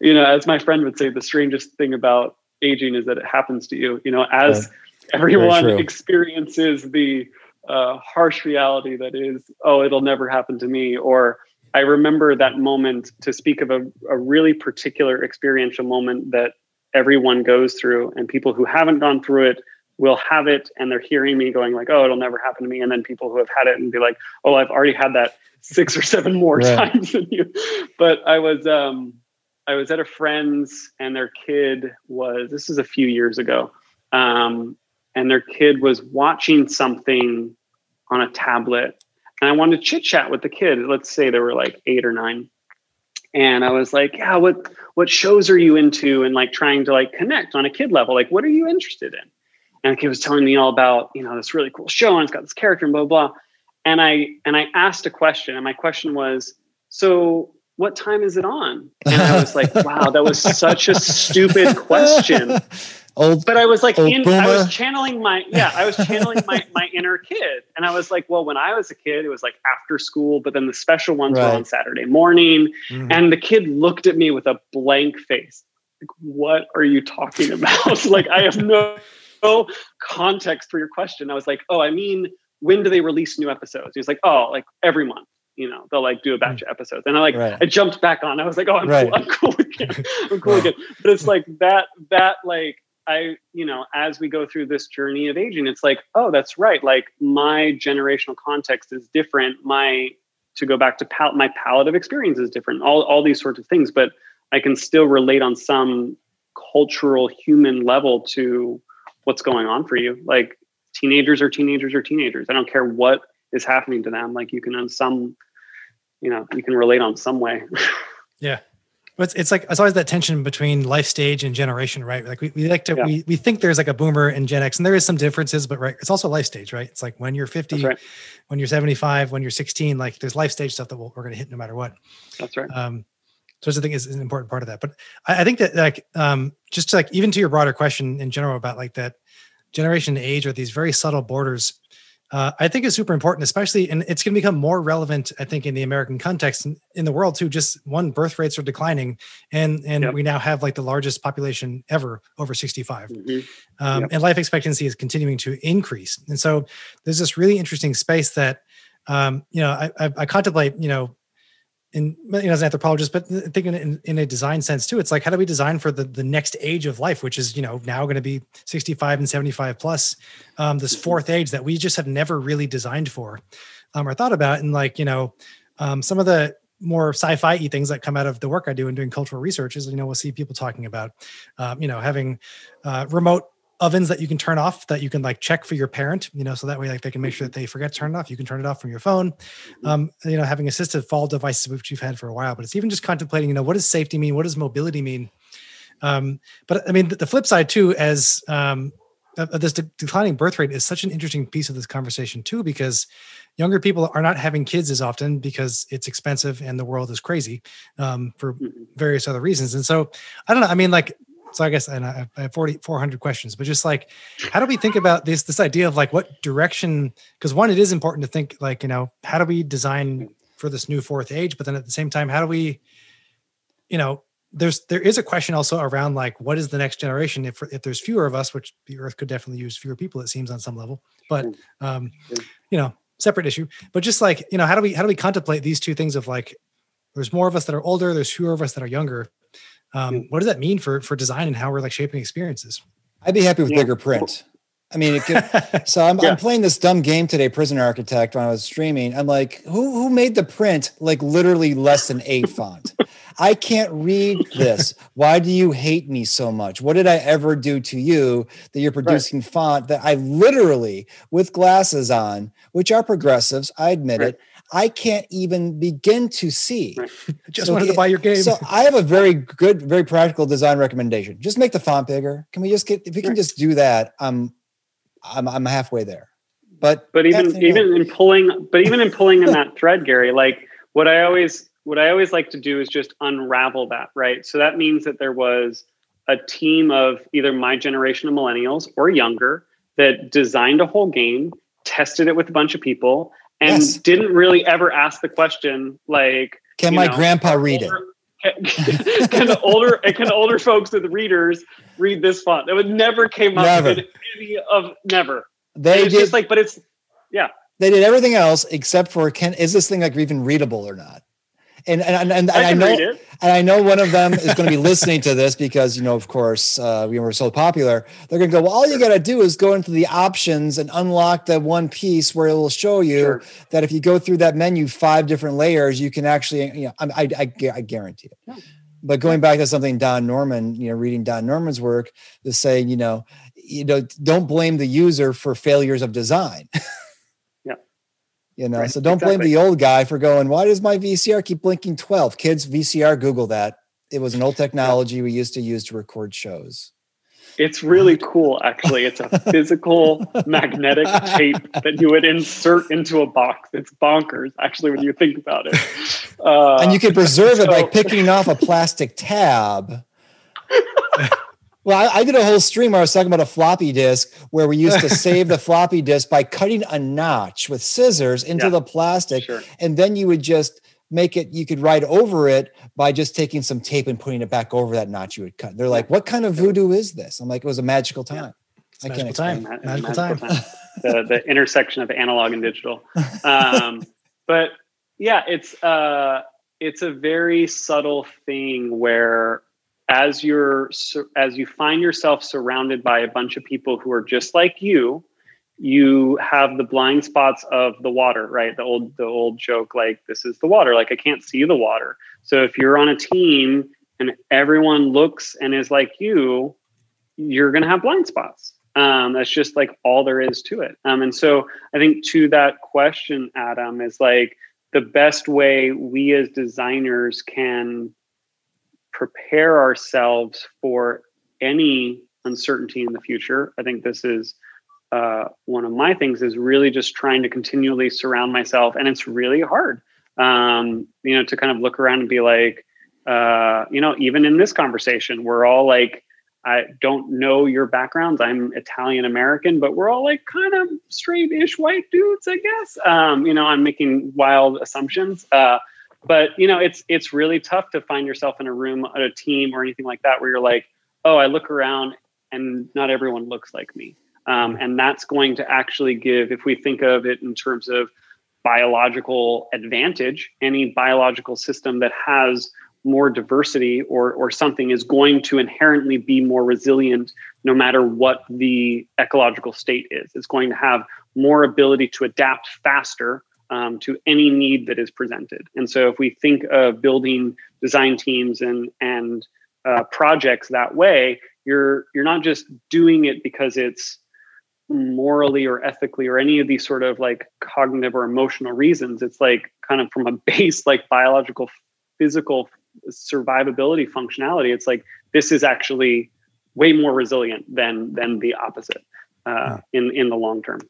[SPEAKER 5] you know, as my friend would say, the strangest thing about aging is that it happens to you. You know, as everyone experiences the uh, harsh reality that is, oh, it'll never happen to me, or I remember that moment to speak of a, a really particular experiential moment that everyone goes through, and people who haven't gone through it will have it and they're hearing me going like oh it'll never happen to me. And then people who have had it and be like oh i've already had that six or seven more right. times than you. But i was um i was at a friend's and their kid was this is a few years ago um and their kid was watching something on a tablet and i wanted to chit chat with the kid. Let's say they were like eight or nine. And i was like yeah what what shows are you into? And like trying to like connect on a kid level. Like what are you interested in and the kid was telling me all about you know this really cool show and it's got this character and blah blah, blah. and i and i asked a question and my question was so what time is it on and i was like wow that was <laughs> such a stupid question old but i was like in, i was channeling my yeah i was channeling my my inner kid and i was like well when i was a kid it was like after school but then the special ones right. were on saturday morning mm-hmm. and the kid looked at me with a blank face like what are you talking about <laughs> like i have no no context for your question. I was like, oh, I mean, when do they release new episodes? He was like, oh, like every month. You know, they'll like do a batch mm. of episodes. And I like right. I jumped back on. I was like, oh, I'm right. cool. I'm cool again. <laughs> I'm cool again. But it's like that, that like I, you know, as we go through this journey of aging, it's like, oh, that's right. Like my generational context is different. My to go back to pal- my palate of experience is different. All all these sorts of things, but I can still relate on some cultural human level to what's going on for you. Like teenagers are teenagers are teenagers. I don't care what is happening to them. Like you can on some, you know, you can relate on some way. <laughs>
[SPEAKER 3] yeah. It's, it's like it's always that tension between life stage and generation, right? Like we, we like to yeah. we, we think there's like a boomer and Gen X, and there is some differences, but right, it's also life stage, right? It's like when you're 50, right. when you're 75, when you're 16, like there's life stage stuff that we we are going to hit no matter what.
[SPEAKER 5] That's right. Um,
[SPEAKER 3] so I think is an important part of that. But I, I think that like um, just to like even to your broader question in general about like that generation and age or these very subtle borders, uh, I think is super important, especially and it's going to become more relevant. I think in the American context and in the world too. Just one, birth rates are declining, and and yep. we now have like the largest population ever over 65, mm-hmm. um, yep. and life expectancy is continuing to increase. And so there's this really interesting space that um, you know I, I, I contemplate you know in you know as an anthropologist but thinking in, in a design sense too it's like how do we design for the, the next age of life which is you know now going to be 65 and 75 plus um, this mm-hmm. fourth age that we just have never really designed for um, or thought about and like you know um, some of the more sci-fi things that come out of the work I do in doing cultural research is, you know, we'll see people talking about, um, you know, having uh, remote ovens that you can turn off that you can like check for your parent you know so that way like they can make sure that they forget to turn it off. You can turn it off from your phone. Mm-hmm. um, you know having assisted fall devices which you've had for a while but it's even just contemplating you know what does safety mean? What does mobility mean? Um, but i mean the, flip side too as um, this de- declining birth rate is such an interesting piece of this conversation too because younger people are not having kids as often because it's expensive and the world is crazy um, for mm-hmm. various other reasons. And so i don't know i mean like so I guess and I have 40, 400 questions, but just like, how do we think about this, this idea of like what direction, because one, it is important to think like, you know, how do we design for this new fourth age? But then at the same time, how do we, you know, there's, there is a question also around like, what is the next generation? If, if there's fewer of us, which the earth could definitely use fewer people, it seems on some level, but, um, you know, separate issue, but just like, you know, how do we, how do we contemplate these two things of like, there's more of us that are older, there's fewer of us that are younger um, what does that mean for for design and how we're like shaping experiences?
[SPEAKER 2] I'd be happy with yeah. bigger print. I mean, it could, <laughs> so I'm, yeah. I'm playing this dumb game today, Prison Architect, when I was streaming. I'm like, who who made the print like literally less than eight font? <laughs> I can't read this. Why do you hate me so much? What did I ever do to you that you're producing right. font that I literally, with glasses on, which are progressives, I admit right. it, I can't even begin to see. Right. <laughs>
[SPEAKER 3] Just so wanted to buy your game.
[SPEAKER 2] So I have a very good, very practical design recommendation. Just make the font bigger. Can we just get if we can just do that? I'm I'm I'm halfway there. But
[SPEAKER 5] but even even in pulling but even in pulling in that thread, Gary, like what I always what I always like to do is just unravel that, right? So that means that there was a team of either my generation of millennials or younger that designed a whole game, tested it with a bunch of people, and yes. didn't really ever ask the question like
[SPEAKER 2] Can my
[SPEAKER 5] know,
[SPEAKER 2] grandpa read it?
[SPEAKER 5] Can, <laughs> can older can older folks and readers read this font? That would never came up
[SPEAKER 2] Never.
[SPEAKER 5] in any of never.
[SPEAKER 2] They did.
[SPEAKER 5] just like, but it's yeah.
[SPEAKER 2] they did everything else except for can is this thing like even readable or not? And and and, and,
[SPEAKER 5] I
[SPEAKER 2] I know and I know one of them is going to be listening to this because you know, of course, uh, we were so popular. They're going to go. Well, all you got to do is go into the options and unlock the one piece where it will show you
[SPEAKER 5] Sure.
[SPEAKER 2] that if you go through that menu five different layers, you can actually, you know, I, I, I, I guarantee it.
[SPEAKER 5] Yeah.
[SPEAKER 2] But going back to something Don Norman, you know, reading Don Norman's work is saying, you know, you know, don't blame the user for failures of design. <laughs>
[SPEAKER 5] Yeah.
[SPEAKER 2] You know,
[SPEAKER 5] Right,
[SPEAKER 2] so don't blame the old guy for going, why does my VCR keep blinking 12? Kids, VCR, Google that. It was an old <laughs> technology we used to use to record shows.
[SPEAKER 5] It's really cool, actually. It's a physical <laughs> magnetic tape that you would insert into a box. It's bonkers, actually, when you think about it. Uh,
[SPEAKER 2] and you could preserve it by picking off a plastic tab. <laughs> well, I, I did a whole stream where I was talking about a floppy disk where we used to <laughs> save the floppy disk by cutting a notch with scissors into
[SPEAKER 5] Yeah.
[SPEAKER 2] the plastic,
[SPEAKER 5] Sure.
[SPEAKER 2] and then you would just make it. You could write over it by just taking some tape and putting it back over that notch you would cut. They're like, "What kind of voodoo is this?" I'm like, "It was a magical time."
[SPEAKER 3] It's
[SPEAKER 2] I can't
[SPEAKER 3] magical time.
[SPEAKER 5] Ma-
[SPEAKER 3] Magical
[SPEAKER 5] magical
[SPEAKER 3] time.
[SPEAKER 5] time. <laughs> the the intersection of analog and digital. <laughs> Um, but yeah, it's uh, it's a very subtle thing where as you're as you find yourself surrounded by a bunch of people who are just like you, you have the blind spots of the water, right? The old the old joke like this is the water, like I can't see the water. So if you're on a team and everyone looks and is like you, you're going to have blind spots. Um, that's just like all there is to it. Um, and so I think to that question, Adam, is like the best way we as designers can prepare ourselves for any uncertainty in the future. I think this is uh, one of my things is really just trying to continually surround myself, and it's really hard, um, you know, to kind of look around and be like, uh, you know, even in this conversation, we're all like, I don't know your backgrounds. I'm Italian American, but we're all like kind of straight-ish white dudes, I guess. Um, you know, I'm making wild assumptions. Uh, but you know, it's it's really tough to find yourself in a room, at a team, or anything like that, where you're like, oh, I look around and not everyone looks like me. Um, and that's going to actually give, if we think of it in terms of biological advantage, any biological system that has more diversity or or something is going to inherently be more resilient no matter what the ecological state is. It's going to have more ability to adapt faster um, to any need that is presented. And so, if we think of building design teams and and uh, projects that way, you're you're not just doing it because it's morally or ethically or any of these sort of like cognitive or emotional reasons. It's like kind of from a <laughs> base like biological, physical survivability functionality. It's like this is actually way more resilient than than the opposite uh, in in the long term.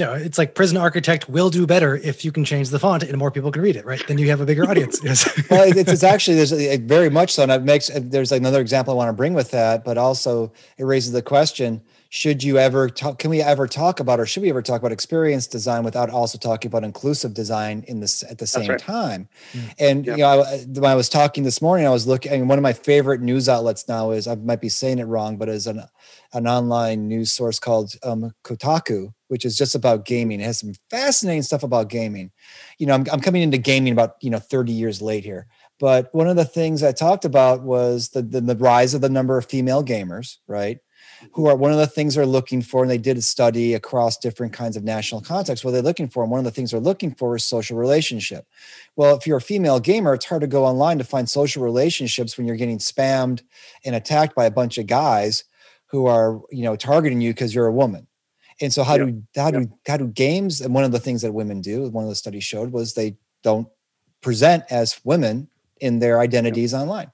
[SPEAKER 3] Yeah, it's like prison architect will do better if you can change the font and more people can read it, right? Then you have a bigger audience. <laughs> Yes. <laughs>
[SPEAKER 2] well, it's, it's actually there's a, very much so, and it makes there's another example I want to bring with that, but also it raises the question: Should you ever talk? Can we ever talk about, or should we ever talk about experience design without also talking about inclusive design in this at the same
[SPEAKER 5] right.
[SPEAKER 2] time?
[SPEAKER 3] Mm.
[SPEAKER 2] And
[SPEAKER 5] Yep.
[SPEAKER 2] you know, I, when I was talking this morning, I was looking. And one of my favorite news outlets now is I might be saying it wrong, but is an an online news source called um, Kotaku, which is just about gaming. It has some fascinating stuff about gaming. You know, I'm, I'm coming into gaming about you know 30 years late here, but one of the things I talked about was the, the the rise of the number of female gamers, right? Who are one of the things they're looking for, and they did a study across different kinds of national contexts. What they're looking for, and one of the things they're looking for is social relationship. Well, if you're a female gamer, it's hard to go online to find social relationships when you're getting spammed and attacked by a bunch of guys who are you know targeting you because you're a woman and so how
[SPEAKER 5] Yep.
[SPEAKER 2] do how do how do games and one of the things that women do one of the studies showed was they don't present as women in their identities online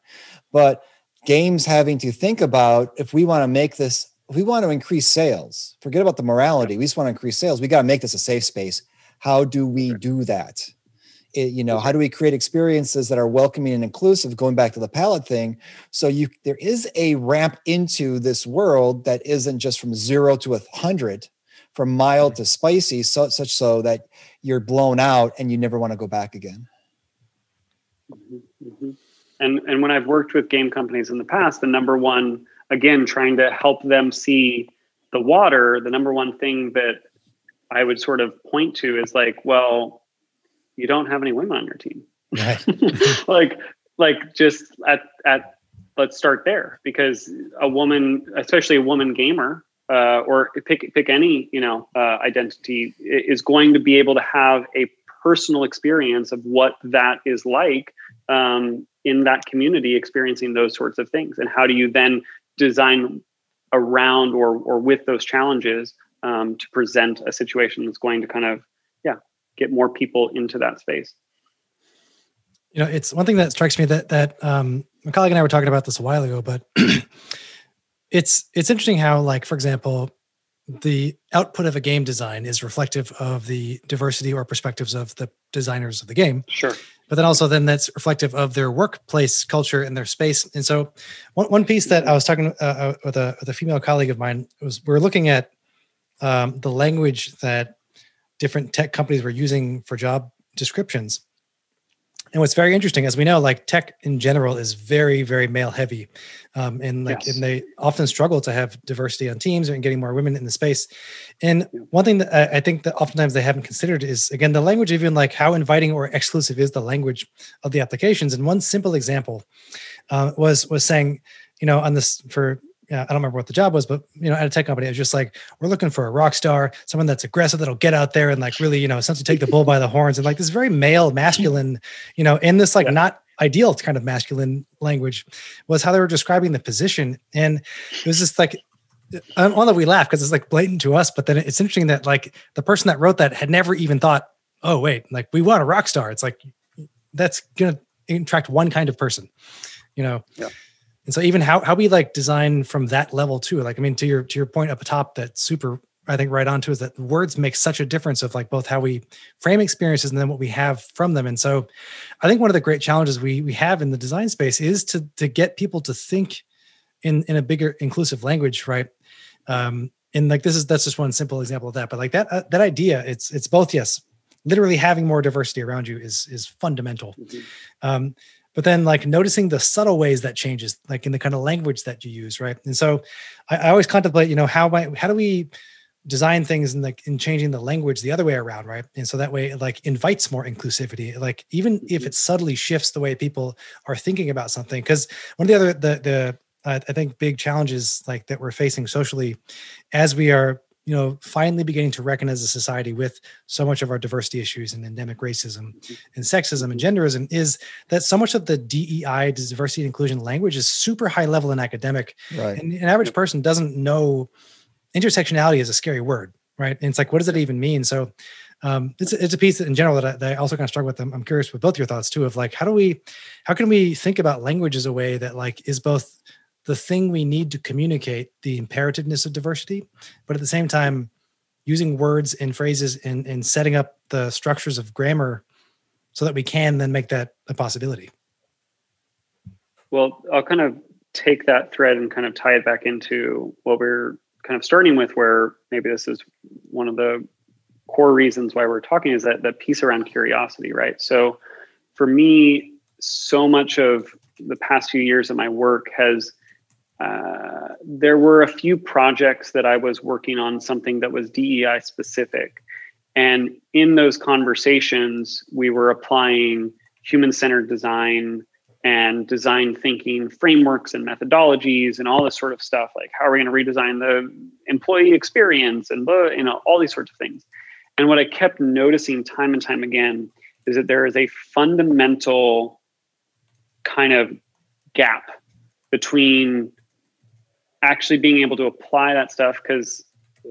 [SPEAKER 2] but games having to think about if we want to make this if we want to increase sales forget about the morality we just want to increase sales we got to make this a safe space. How do we do that? It- you know how do we create experiences that are welcoming and inclusive going back to the palate thing? So you there is a ramp into this world that isn't just from zero to a hundred from mild to spicy so such so that you're blown out and you never want to go back again.
[SPEAKER 5] Mhm, mhm. And and when I've worked with game companies in the past, the number one again trying to help them see the water, the number one thing that I would sort of point to is like, well, you don't have any women on your team.
[SPEAKER 2] Right. <laughs>
[SPEAKER 5] like like just at at let's start there because a woman, especially a woman gamer, uh, or pick pick any you know uh, identity, is going to be able to have a personal experience of what that is like um, in that community, experiencing those sorts of things, and how do you then design around or or with those challenges um, to present a situation that's going to kind of yeah get more people into that space.
[SPEAKER 3] you know it's one thing that strikes me that that um my colleague and i were talking about this a while ago but <clears throat> it's it's interesting how like for example the output of a game design is reflective of the diversity or perspectives of the designers of the game
[SPEAKER 5] Sure.
[SPEAKER 3] But then also then that's reflective of their workplace culture and their space. And so one, one piece that i was talking uh, uh, with, a, with a female colleague of mine was we are looking at um, the language that different tech companies were using for job descriptions and what's very interesting as we know like tech in general is very very male heavy. Um, and like
[SPEAKER 5] Yes.
[SPEAKER 3] and they often struggle to have diversity on teams and getting more women in the space. And one thing that I, think that oftentimes they haven't considered is again the language even like how inviting or exclusive is the language of the applications. And one simple example uh, was was saying you know on this for I don't remember what the job was, but you know, at a tech company, it was just like we're looking for a rock star, someone that's aggressive that'll get out there and like really, you know, essentially take the bull by the horns and like this very male, masculine, you know, in this like
[SPEAKER 5] Yeah.
[SPEAKER 3] not ideal kind of masculine language was how they were describing the position, and it was just like. I don't know that we laugh because it's like blatant to us, but then it's interesting that like the person that wrote that had never even thought, oh wait, like we want a rock star. It's like that's gonna attract one kind of person, you know.
[SPEAKER 5] Yeah.
[SPEAKER 3] And so even how how we like design from that level too. Like I mean, to your to your point up at top, that super I think right on to is that words make such a difference of like both how we frame experiences and then what we have from them. And so I think one of the great challenges we we have in the design space is to to get people to think in in a bigger inclusive language, right? Um, and like this is that's just one simple example of that. But like that uh, that idea, it's it's both yes, literally having more diversity around you is is fundamental.
[SPEAKER 5] Mhm.
[SPEAKER 3] Um, but then like noticing the subtle ways that changes, like in the kind of language that you use, right? And so I, I always contemplate, you know, how might how do we design things and like in changing the language the other way around, right? And so that way it like invites more inclusivity, like even if it subtly shifts the way people are thinking about something. Because one of the other the the uh, I think big challenges like that we're facing socially as we are you know finally beginning to reckon as a society with so much of our diversity issues and endemic racism and sexism and genderism is that so much of the DEI diversity and inclusion language is super high level and academic.
[SPEAKER 2] Right.
[SPEAKER 3] and an average person doesn't know intersectionality is a scary word right? And it's like what does it even mean? So um, it's, it's a piece that in general that I, that I also kind of struggle with. I'm, I'm curious with both your thoughts too of like how do we how can we think about language as a way that like is both the thing we need to communicate the imperativeness of diversity but at the same time using words and phrases and, and setting up the structures of grammar so that we can then make that a possibility
[SPEAKER 5] Well, I'll kind of take that thread and kind of tie it back into what we're kind of starting with, where maybe this is one of the core reasons why we're talking is that that piece around curiosity, right? So, for me, so much of the past few years of my work has uh, there were a few projects that I was working on something that was DEI specific. And in those conversations, we were applying human centered design and design thinking frameworks and methodologies and all this sort of stuff. Like, how are we going to redesign the employee experience and, blah, you know, all these sorts of things. And what I kept noticing time and time again is that there is a fundamental kind of gap between actually being able to apply that stuff because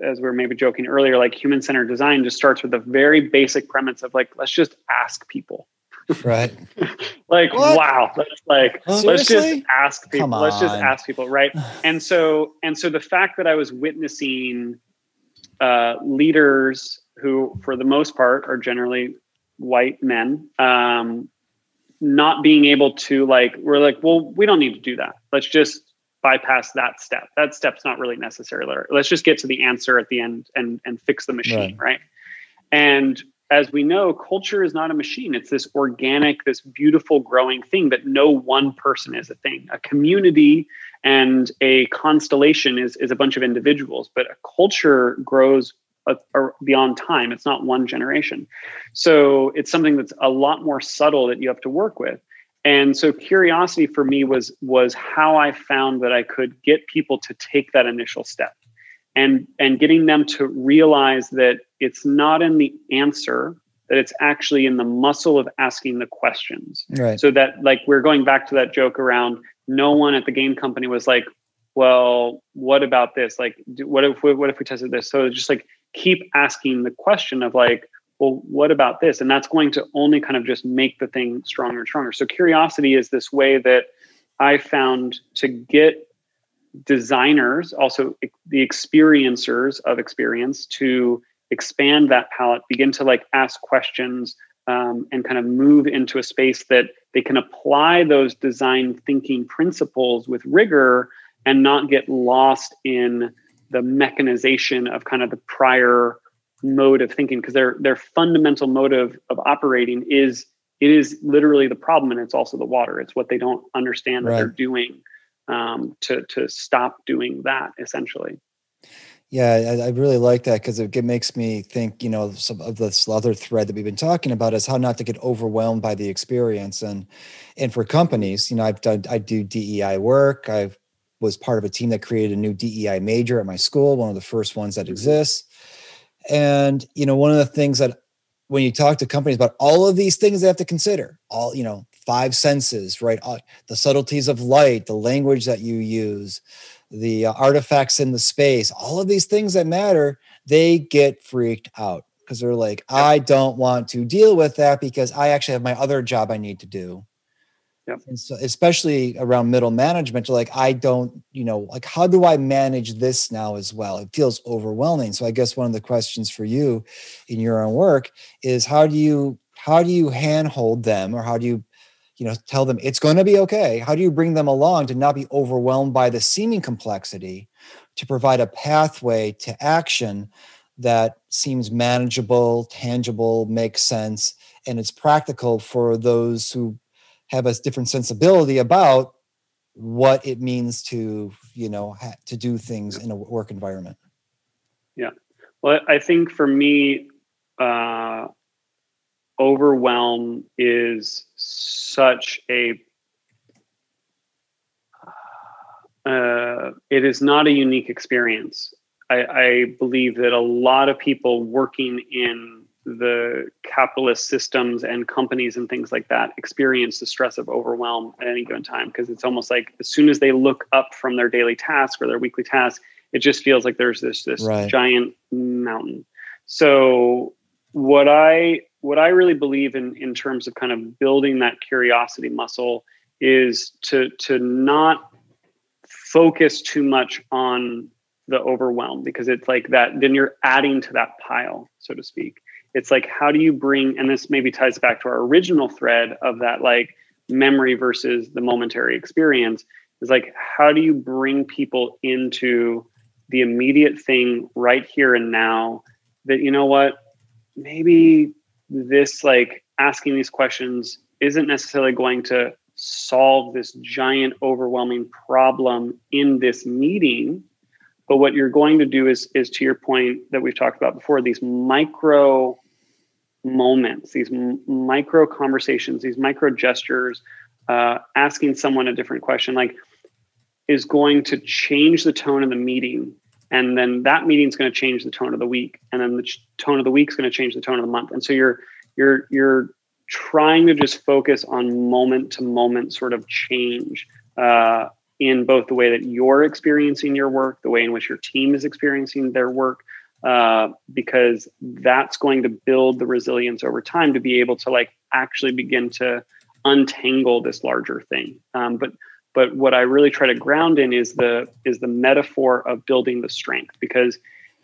[SPEAKER 5] as we were maybe joking earlier like human centered design just starts with a very basic premise of like let's just ask people.
[SPEAKER 2] Right. <laughs>
[SPEAKER 5] like
[SPEAKER 2] What?
[SPEAKER 5] wow let's like let's just ask people let's just ask people right? <sighs> And so and so the fact that i was witnessing uh, leaders who for the most part are generally white men um, not being able to like we're like well we don't need to do that. Let's just bypass that step that step's not really necessary let's just get to the answer at the end and and fix the machine right, and as we know, culture is not a machine. It's this organic, this beautiful growing thing that no one person is a thing. A community and a constellation is, is a bunch of individuals, but a culture grows a, a beyond time. It's not one generation. So it's something that's a lot more subtle that you have to work with. And so curiosity for me was was how I found that I could get people to take that initial step and and getting them to realize that it's not in the answer that it's actually in the muscle of asking the questions.
[SPEAKER 2] Right.
[SPEAKER 5] So that like we're going back to that joke around no one at the game company was like well what about this? Like do, what if we, what if we tested this? So just like keep asking the question of like well what about this? And that's going to only kind of just make the thing stronger and stronger. So curiosity is this way that i found to get designers, also the experiencers of experience, to expand that palate, begin to like ask questions um, and kind of move into a space that they can apply those design thinking principles with rigor and not get lost in the mechanization of kind of the prior mode of thinking because their their fundamental motive of operating is it is literally the problem and it's also the water it's what they don't understand that they're doing um, to to stop doing that essentially.
[SPEAKER 2] Yeah, I, I really like that because it, it makes me think, you know, some of this other thread that we've been talking about is how not to get overwhelmed by the experience. And and for companies, you know, I've done I do DEI work. I was part of a team that created a new DEI major at my school, one of the first ones that mm-hmm. exists. And you know, one of the things that when you talk to companies about all of these things they have to consider, all you know, five senses, right? The subtleties of light, the language that you use, the uh, artifacts in the space, all of these things that matter, they get freaked out because they're like, I don't want to deal with that because I actually have my other job I need to do.
[SPEAKER 5] Yep.
[SPEAKER 2] And so, especially around middle management, like, I don't, you know, like, how do I manage this now as well? It feels overwhelming. So, I guess one of the questions for you in your own work is how do you, how do you handhold them or how do you you know tell them it's going to be okay how do you bring them along to not be overwhelmed by the seeming complexity to provide a pathway to action that seems manageable tangible makes sense and it's practical for those who have a different sensibility about what it means to you know ha- to do things in a work environment.
[SPEAKER 5] Yeah. Well i think for me uh overwhelm is such a uh, it is not a unique experience. I, I, believe that a lot of people working in the capitalist systems and companies and things like that experience the stress of overwhelm at any given time because it's almost like as soon as they look up from their daily task or their weekly task, it just feels like there's this this right. giant mountain. So what I what I really believe in in terms of kind of building that curiosity muscle is to to not focus too much on the overwhelm because it's like that then you're adding to that pile so to speak it's like how do you bring and this maybe ties back to our original thread of that like memory versus the momentary experience is like how do you bring people into the immediate thing right here and now that you know what maybe this like asking these questions isn't necessarily going to solve this giant overwhelming problem in this meeting but what you're going to do is is to your point that we've talked about before these micro moments these m- micro conversations these micro gestures uh, asking someone a different question like is going to change the tone of the meeting. And then that meeting is going to change the tone of the week. And then the ch- tone of the week is going to change the tone of the month. And so you're you're you're trying to just focus on moment to moment sort of change uh, in both the way that you're experiencing your work the way in which your team is experiencing their work uh, because that's going to build the resilience over time to be able to like actually begin to untangle this larger thing um, but but what I really try to ground in is the is the metaphor of building the strength. Because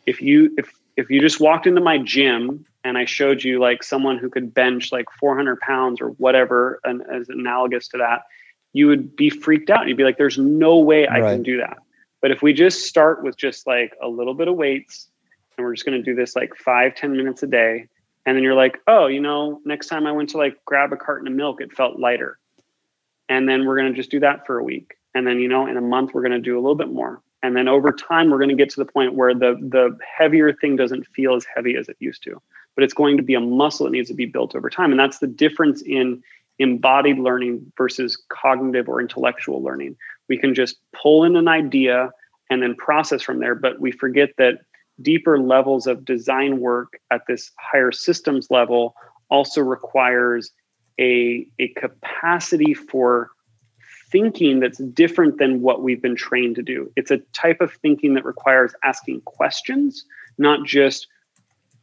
[SPEAKER 5] if you if if you just walked into my gym and I showed you like someone who could bench like 400 pounds or whatever, and as analogous to that, you would be freaked out. You'd be like, "There's no way I right. can do that." But if we just start with just like a little bit of weights, and we're just going to do this like five ten minutes a day, and then you're like oh you know next time i went to like grab a carton of milk it felt lighter. And then we're going to just do that for a week. And then you know in a month we're going to do a little bit more. And then over time we're going to get to the point where the the heavier thing doesn't feel as heavy as it used to. But it's going to be a muscle that needs to be built over time. And that's the difference in embodied learning versus cognitive or intellectual learning. We can just pull in an idea and then process from there but we forget that deeper levels of design work at this higher systems level also requires a, a capacity for thinking that's different than what we've been trained to do. It's a type of thinking that requires asking questions, not just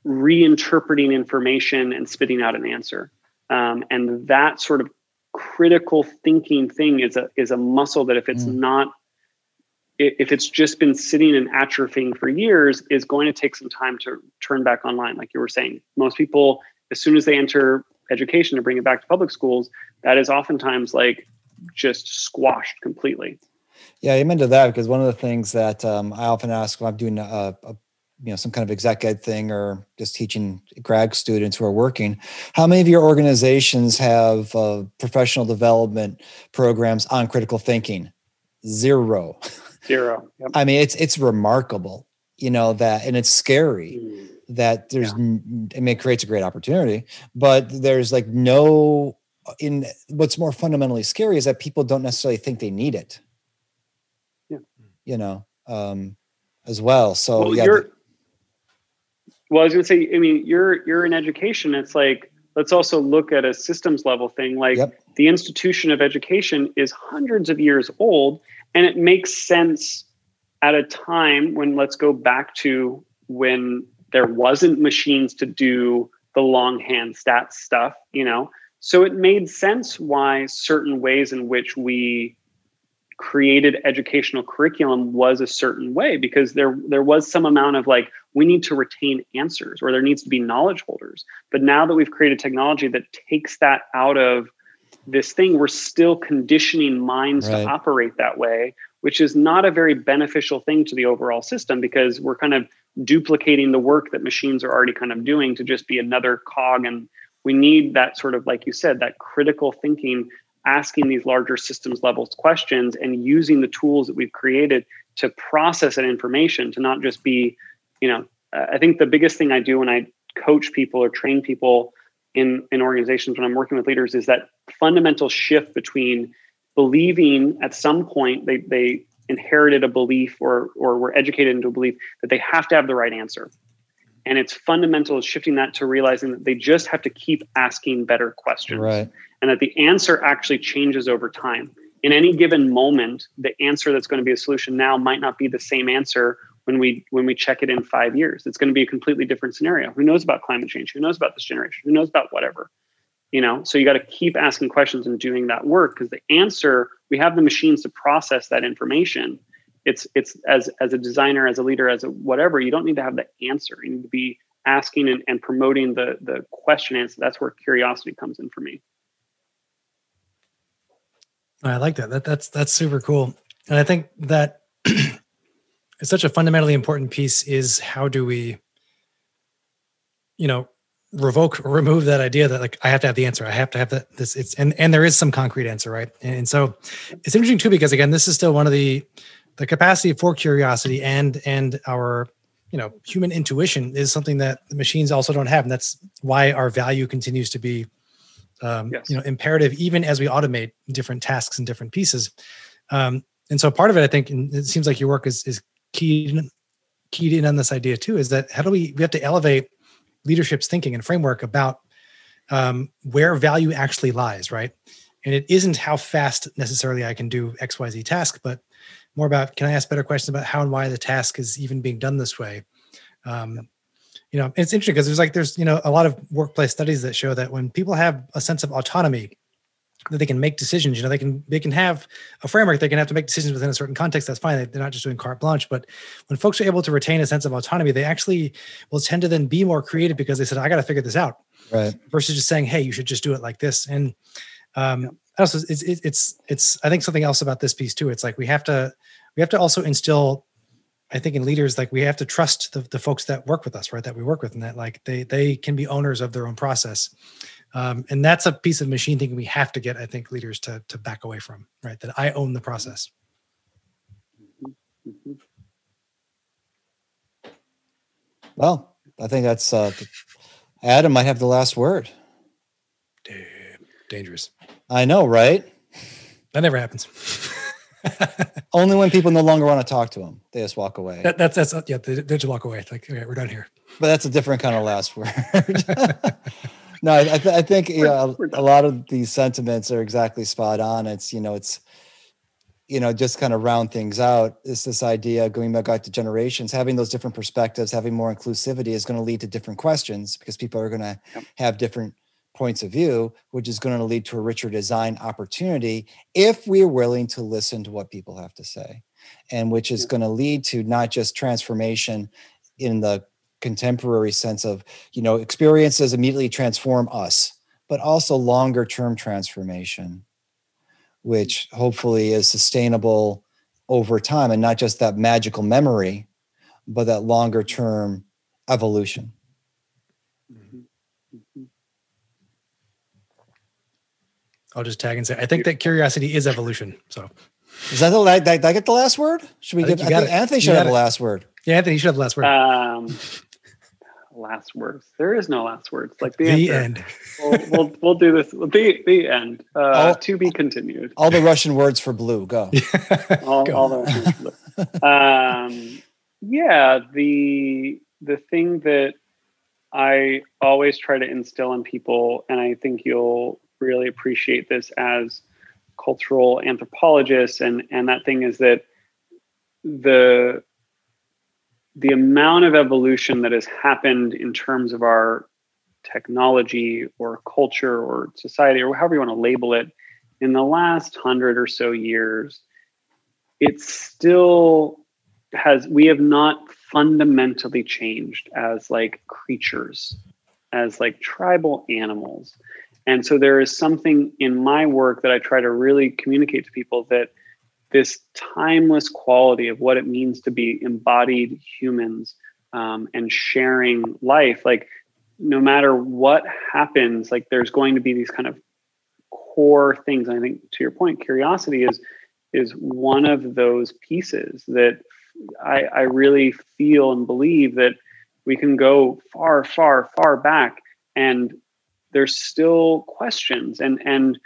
[SPEAKER 5] reinterpreting information and spitting out an answer. Um, and that sort of critical thinking thing is a is a muscle that if it's mm. not if it's just been sitting and atrophying for years is going to take some time to turn back online like you were saying. Most people as soon as they enter education to bring it back to public schools that is oftentimes like just squashed completely.
[SPEAKER 2] Yeah amen to that because one of the things that um, i often ask when i'm doing a, a you know some kind of exec ed thing or just teaching grad students who are working how many of your organizations have uh, professional development programs on critical thinking? Zero <laughs>
[SPEAKER 5] Zero.
[SPEAKER 2] Yep. I mean, it's it's remarkable, you know that, and it's scary mm. that there's. Yeah. I mean, it creates a great opportunity, but there's like no. In what's more fundamentally scary is that people don't necessarily think they need it.
[SPEAKER 5] Yeah.
[SPEAKER 2] You know, um, as well. So well, yeah.
[SPEAKER 5] well, I was going to say. I mean, you're you're in education. It's like let's also look at a systems level thing. Like yep. the institution of education is hundreds of years old and it makes sense at a time when let's go back to when there wasn't machines to do the longhand stats stuff, you know. So it made sense why certain ways in which we created educational curriculum was a certain way because there there was some amount of like we need to retain answers or there needs to be knowledge holders but now that we've created technology that takes that out of this thing, we're still conditioning minds right. to operate that way, which is not a very beneficial thing to the overall system because we're kind of duplicating the work that machines are already kind of doing to just be another cog. And we need that sort of, like you said, that critical thinking, asking these larger systems levels questions and using the tools that we've created to process that information to not just be, you know, I think the biggest thing I do when I coach people or train people in, in organizations when I'm working with leaders is that fundamental shift between believing at some point they, they inherited a belief or, or were educated into a belief that they have to have the right answer. And it's fundamental shifting that to realizing that they just have to keep asking better questions.
[SPEAKER 2] Right.
[SPEAKER 5] And that the answer actually changes over time. In any given moment, the answer that's going to be a solution now might not be the same answer when we when we check it in five years. It's going to be a completely different scenario. Who knows about climate change? Who knows about this generation? Who knows about whatever? You know so you got to keep asking questions and doing that work because the answer we have the machines to process that information. It's it's as as a designer as a leader as a whatever you don't need to have the answer. You need to be asking and, and promoting the the question answer. That's where curiosity comes in for me.
[SPEAKER 3] I like that, that that's that's super cool. And i think that it's such a fundamentally important piece is how do we you know revoke or remove that idea that like i have to have the answer. I have to have that this it's and and there is some concrete answer right? And, and so it's interesting too because again this is still one of the the capacity for curiosity and and our you know human intuition is something that the machines also don't have. And that's why our value continues to be um, yes. you know imperative even as we automate different tasks and different pieces. Um, and so part of it i think and it seems like your work is is keyed keyed in on this idea too is that how do we we have to elevate leadership's thinking and framework about um, where value actually lies right? And it isn't how fast necessarily i can do xyz task but more about can i ask better questions about how and why the task is even being done this way? Um, you know it's interesting because there's like there's you know a lot of workplace studies that show that when people have a sense of autonomy that they can make decisions. You know, they can they can have a framework. They can have to make decisions within a certain context. That's fine. They're not just doing carte blanche. But when folks are able to retain a sense of autonomy, they actually will tend to then be more creative because they said, "I got to figure this out,"
[SPEAKER 2] right?
[SPEAKER 3] Versus just saying, "Hey, you should just do it like this." And um, yeah. also, it's, it's it's it's I think something else about this piece too. It's like we have to we have to also instill I think in leaders, like we have to trust the, the folks that work with us, right? That we work with, and that like they they can be owners of their own process. Um, and that's a piece of machine thinking we have to get, I think, leaders to to back away from, right? That I own the process.
[SPEAKER 2] Well, I think that's uh, Adam might have the last word.
[SPEAKER 3] Dangerous.
[SPEAKER 2] I know, right?
[SPEAKER 3] That never happens. <laughs>
[SPEAKER 2] Only when people no longer want to talk to him, they just walk away.
[SPEAKER 3] that, that's that's yeah. They, they just walk away. Like okay, we're done here.
[SPEAKER 2] but that's a different kind of last word. <laughs> no, I, I, th- I think you know, a, a lot of these sentiments are exactly spot on. It's you know, it's you know, just kind of round things out. It's this idea going back to generations, having those different perspectives, having more inclusivity is going to lead to different questions because people are going to
[SPEAKER 5] Yep.
[SPEAKER 2] have different points of view, which is going to lead to a richer design opportunity if we're willing to listen to what people have to say, and which is going to lead to not just transformation in the contemporary sense of you know experiences immediately transform us but also longer term transformation which hopefully is sustainable over time and not just that magical memory but that longer term evolution
[SPEAKER 5] Mhm. Mhm.
[SPEAKER 3] I'll just tag and say I think that curiosity is evolution. So
[SPEAKER 2] is that the did, did I get the last word should we
[SPEAKER 3] I think
[SPEAKER 2] give
[SPEAKER 3] you
[SPEAKER 2] I
[SPEAKER 3] got
[SPEAKER 2] think
[SPEAKER 3] it.
[SPEAKER 2] Anthony
[SPEAKER 3] You
[SPEAKER 2] should have
[SPEAKER 3] got
[SPEAKER 2] the last word
[SPEAKER 3] yeah, Anthony, you should have the last word.
[SPEAKER 5] Um, last words. There is no last words. Like the,
[SPEAKER 3] the end. <laughs>
[SPEAKER 5] We'll, we'll we'll do this. The the end. Uh,
[SPEAKER 2] Oh.
[SPEAKER 5] to be continued.
[SPEAKER 2] all the Russian words for blue go <laughs>
[SPEAKER 5] all,
[SPEAKER 3] Go.
[SPEAKER 5] all the <laughs> um, yeah the the thing that i always try to instill in people and i think you'll really appreciate this as cultural anthropologists and and that thing is that the the amount of evolution that has happened in terms of our technology or culture or society or however you want to label it in the last hundred or so years it still has we have not fundamentally changed as like creatures as like tribal animals. And so there is something in my work that i try to really communicate to people that this timeless quality of what it means to be embodied humans um, and sharing life. Like no matter what happens like there's going to be these kind of core things. I think to your point curiosity is is one of those pieces that I, I really feel and believe that we can go far, far, far back, and there's still questions. And and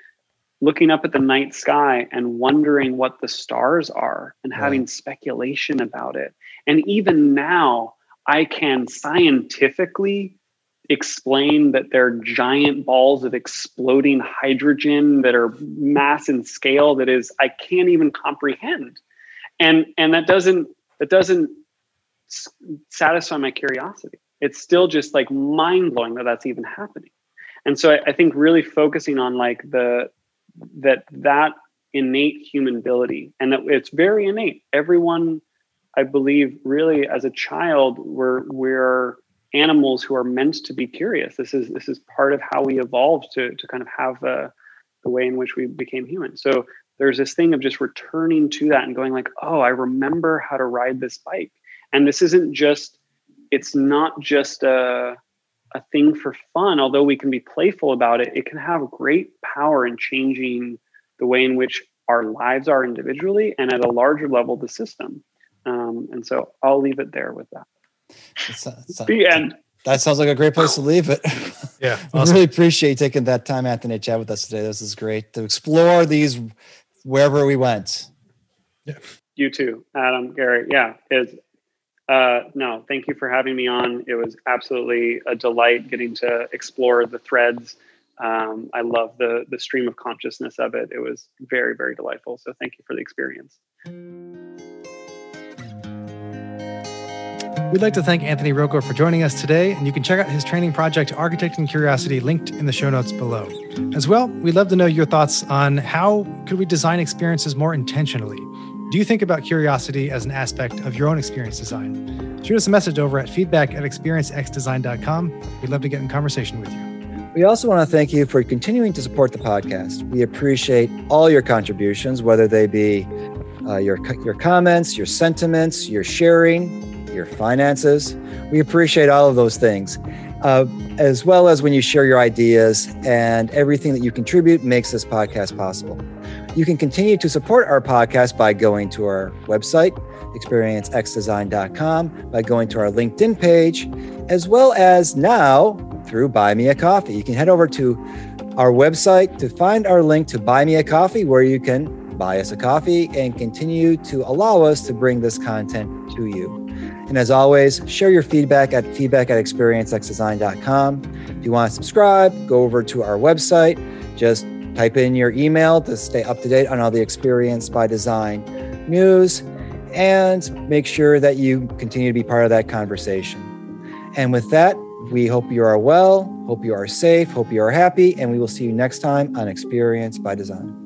[SPEAKER 5] looking up at the night sky and wondering what the stars are and having speculation about it. And even now, I can scientifically explain that they're giant balls of exploding hydrogen that are mass and scale that is I can't even comprehend. And and that doesn't that doesn't satisfy my curiosity. It's still just like mind blowing that that's even happening. And so I, I think really focusing on like the that that innate human ability and that it's very innate. Everyone, I believe, really as a child, we're we're animals who are meant to be curious. This is this is part of how we evolved to to kind of have uh, the way in which we became human. So there's this thing of just returning to that and going like, oh, I remember how to ride this bike. And this isn't just it's not just a a thing for fun. Although we can be playful about it, it can have great power in changing the way in which our lives are individually and at a larger level the system. Um, and so I'll leave it there with that.
[SPEAKER 2] It's- it's-
[SPEAKER 5] The end.
[SPEAKER 2] that sounds like a great place to leave it
[SPEAKER 3] Yeah, <laughs>
[SPEAKER 2] I
[SPEAKER 3] awesome.
[SPEAKER 2] really appreciate you taking that time, Anthony, to chat with us today. This is great to explore these wherever we went. Yeah.
[SPEAKER 5] You too, Adam, Gary. Yeah, is uh, no, thank you for having me on. It was absolutely a delight getting to explore the threads. Um, I love the the stream of consciousness of it. It was very very delightful. So thank you for the experience.
[SPEAKER 3] We'd like to thank Anthony Rocco for joining us today, and you can check out his training project, Architecting Curiosity, linked in the show notes below. As well, we'd love to know your thoughts on how could we design experiences more intentionally. Do you think about curiosity as an aspect of your own experience design? Shoot us a message over at feedback at experiencexdesign.com. We'd love to get in conversation with you.
[SPEAKER 2] We also want to thank you for continuing to support the podcast. We appreciate all your contributions, whether they be uh, your, your comments, your sentiments, your sharing, your finances. We appreciate all of those things, uh, as well as when you share your ideas and everything that you contribute makes this podcast possible. You can continue to support our podcast by going to our website, experiencexdesign.com, by going to our LinkedIn page, as well as now through Buy Me a Coffee. You can head over to our website to find our link to Buy Me a Coffee, where you can buy us a coffee and continue to allow us to bring this content to you. And as always, share your feedback at feedback at experiencexdesign.com. If you want to subscribe, go over to our website. Just type in your email to stay up to date on all the Experience by Design news and make sure that you continue to be part of that conversation. And with that, we hope you are well, hope you are safe, hope you are happy, and we will see you next time on Experience by Design.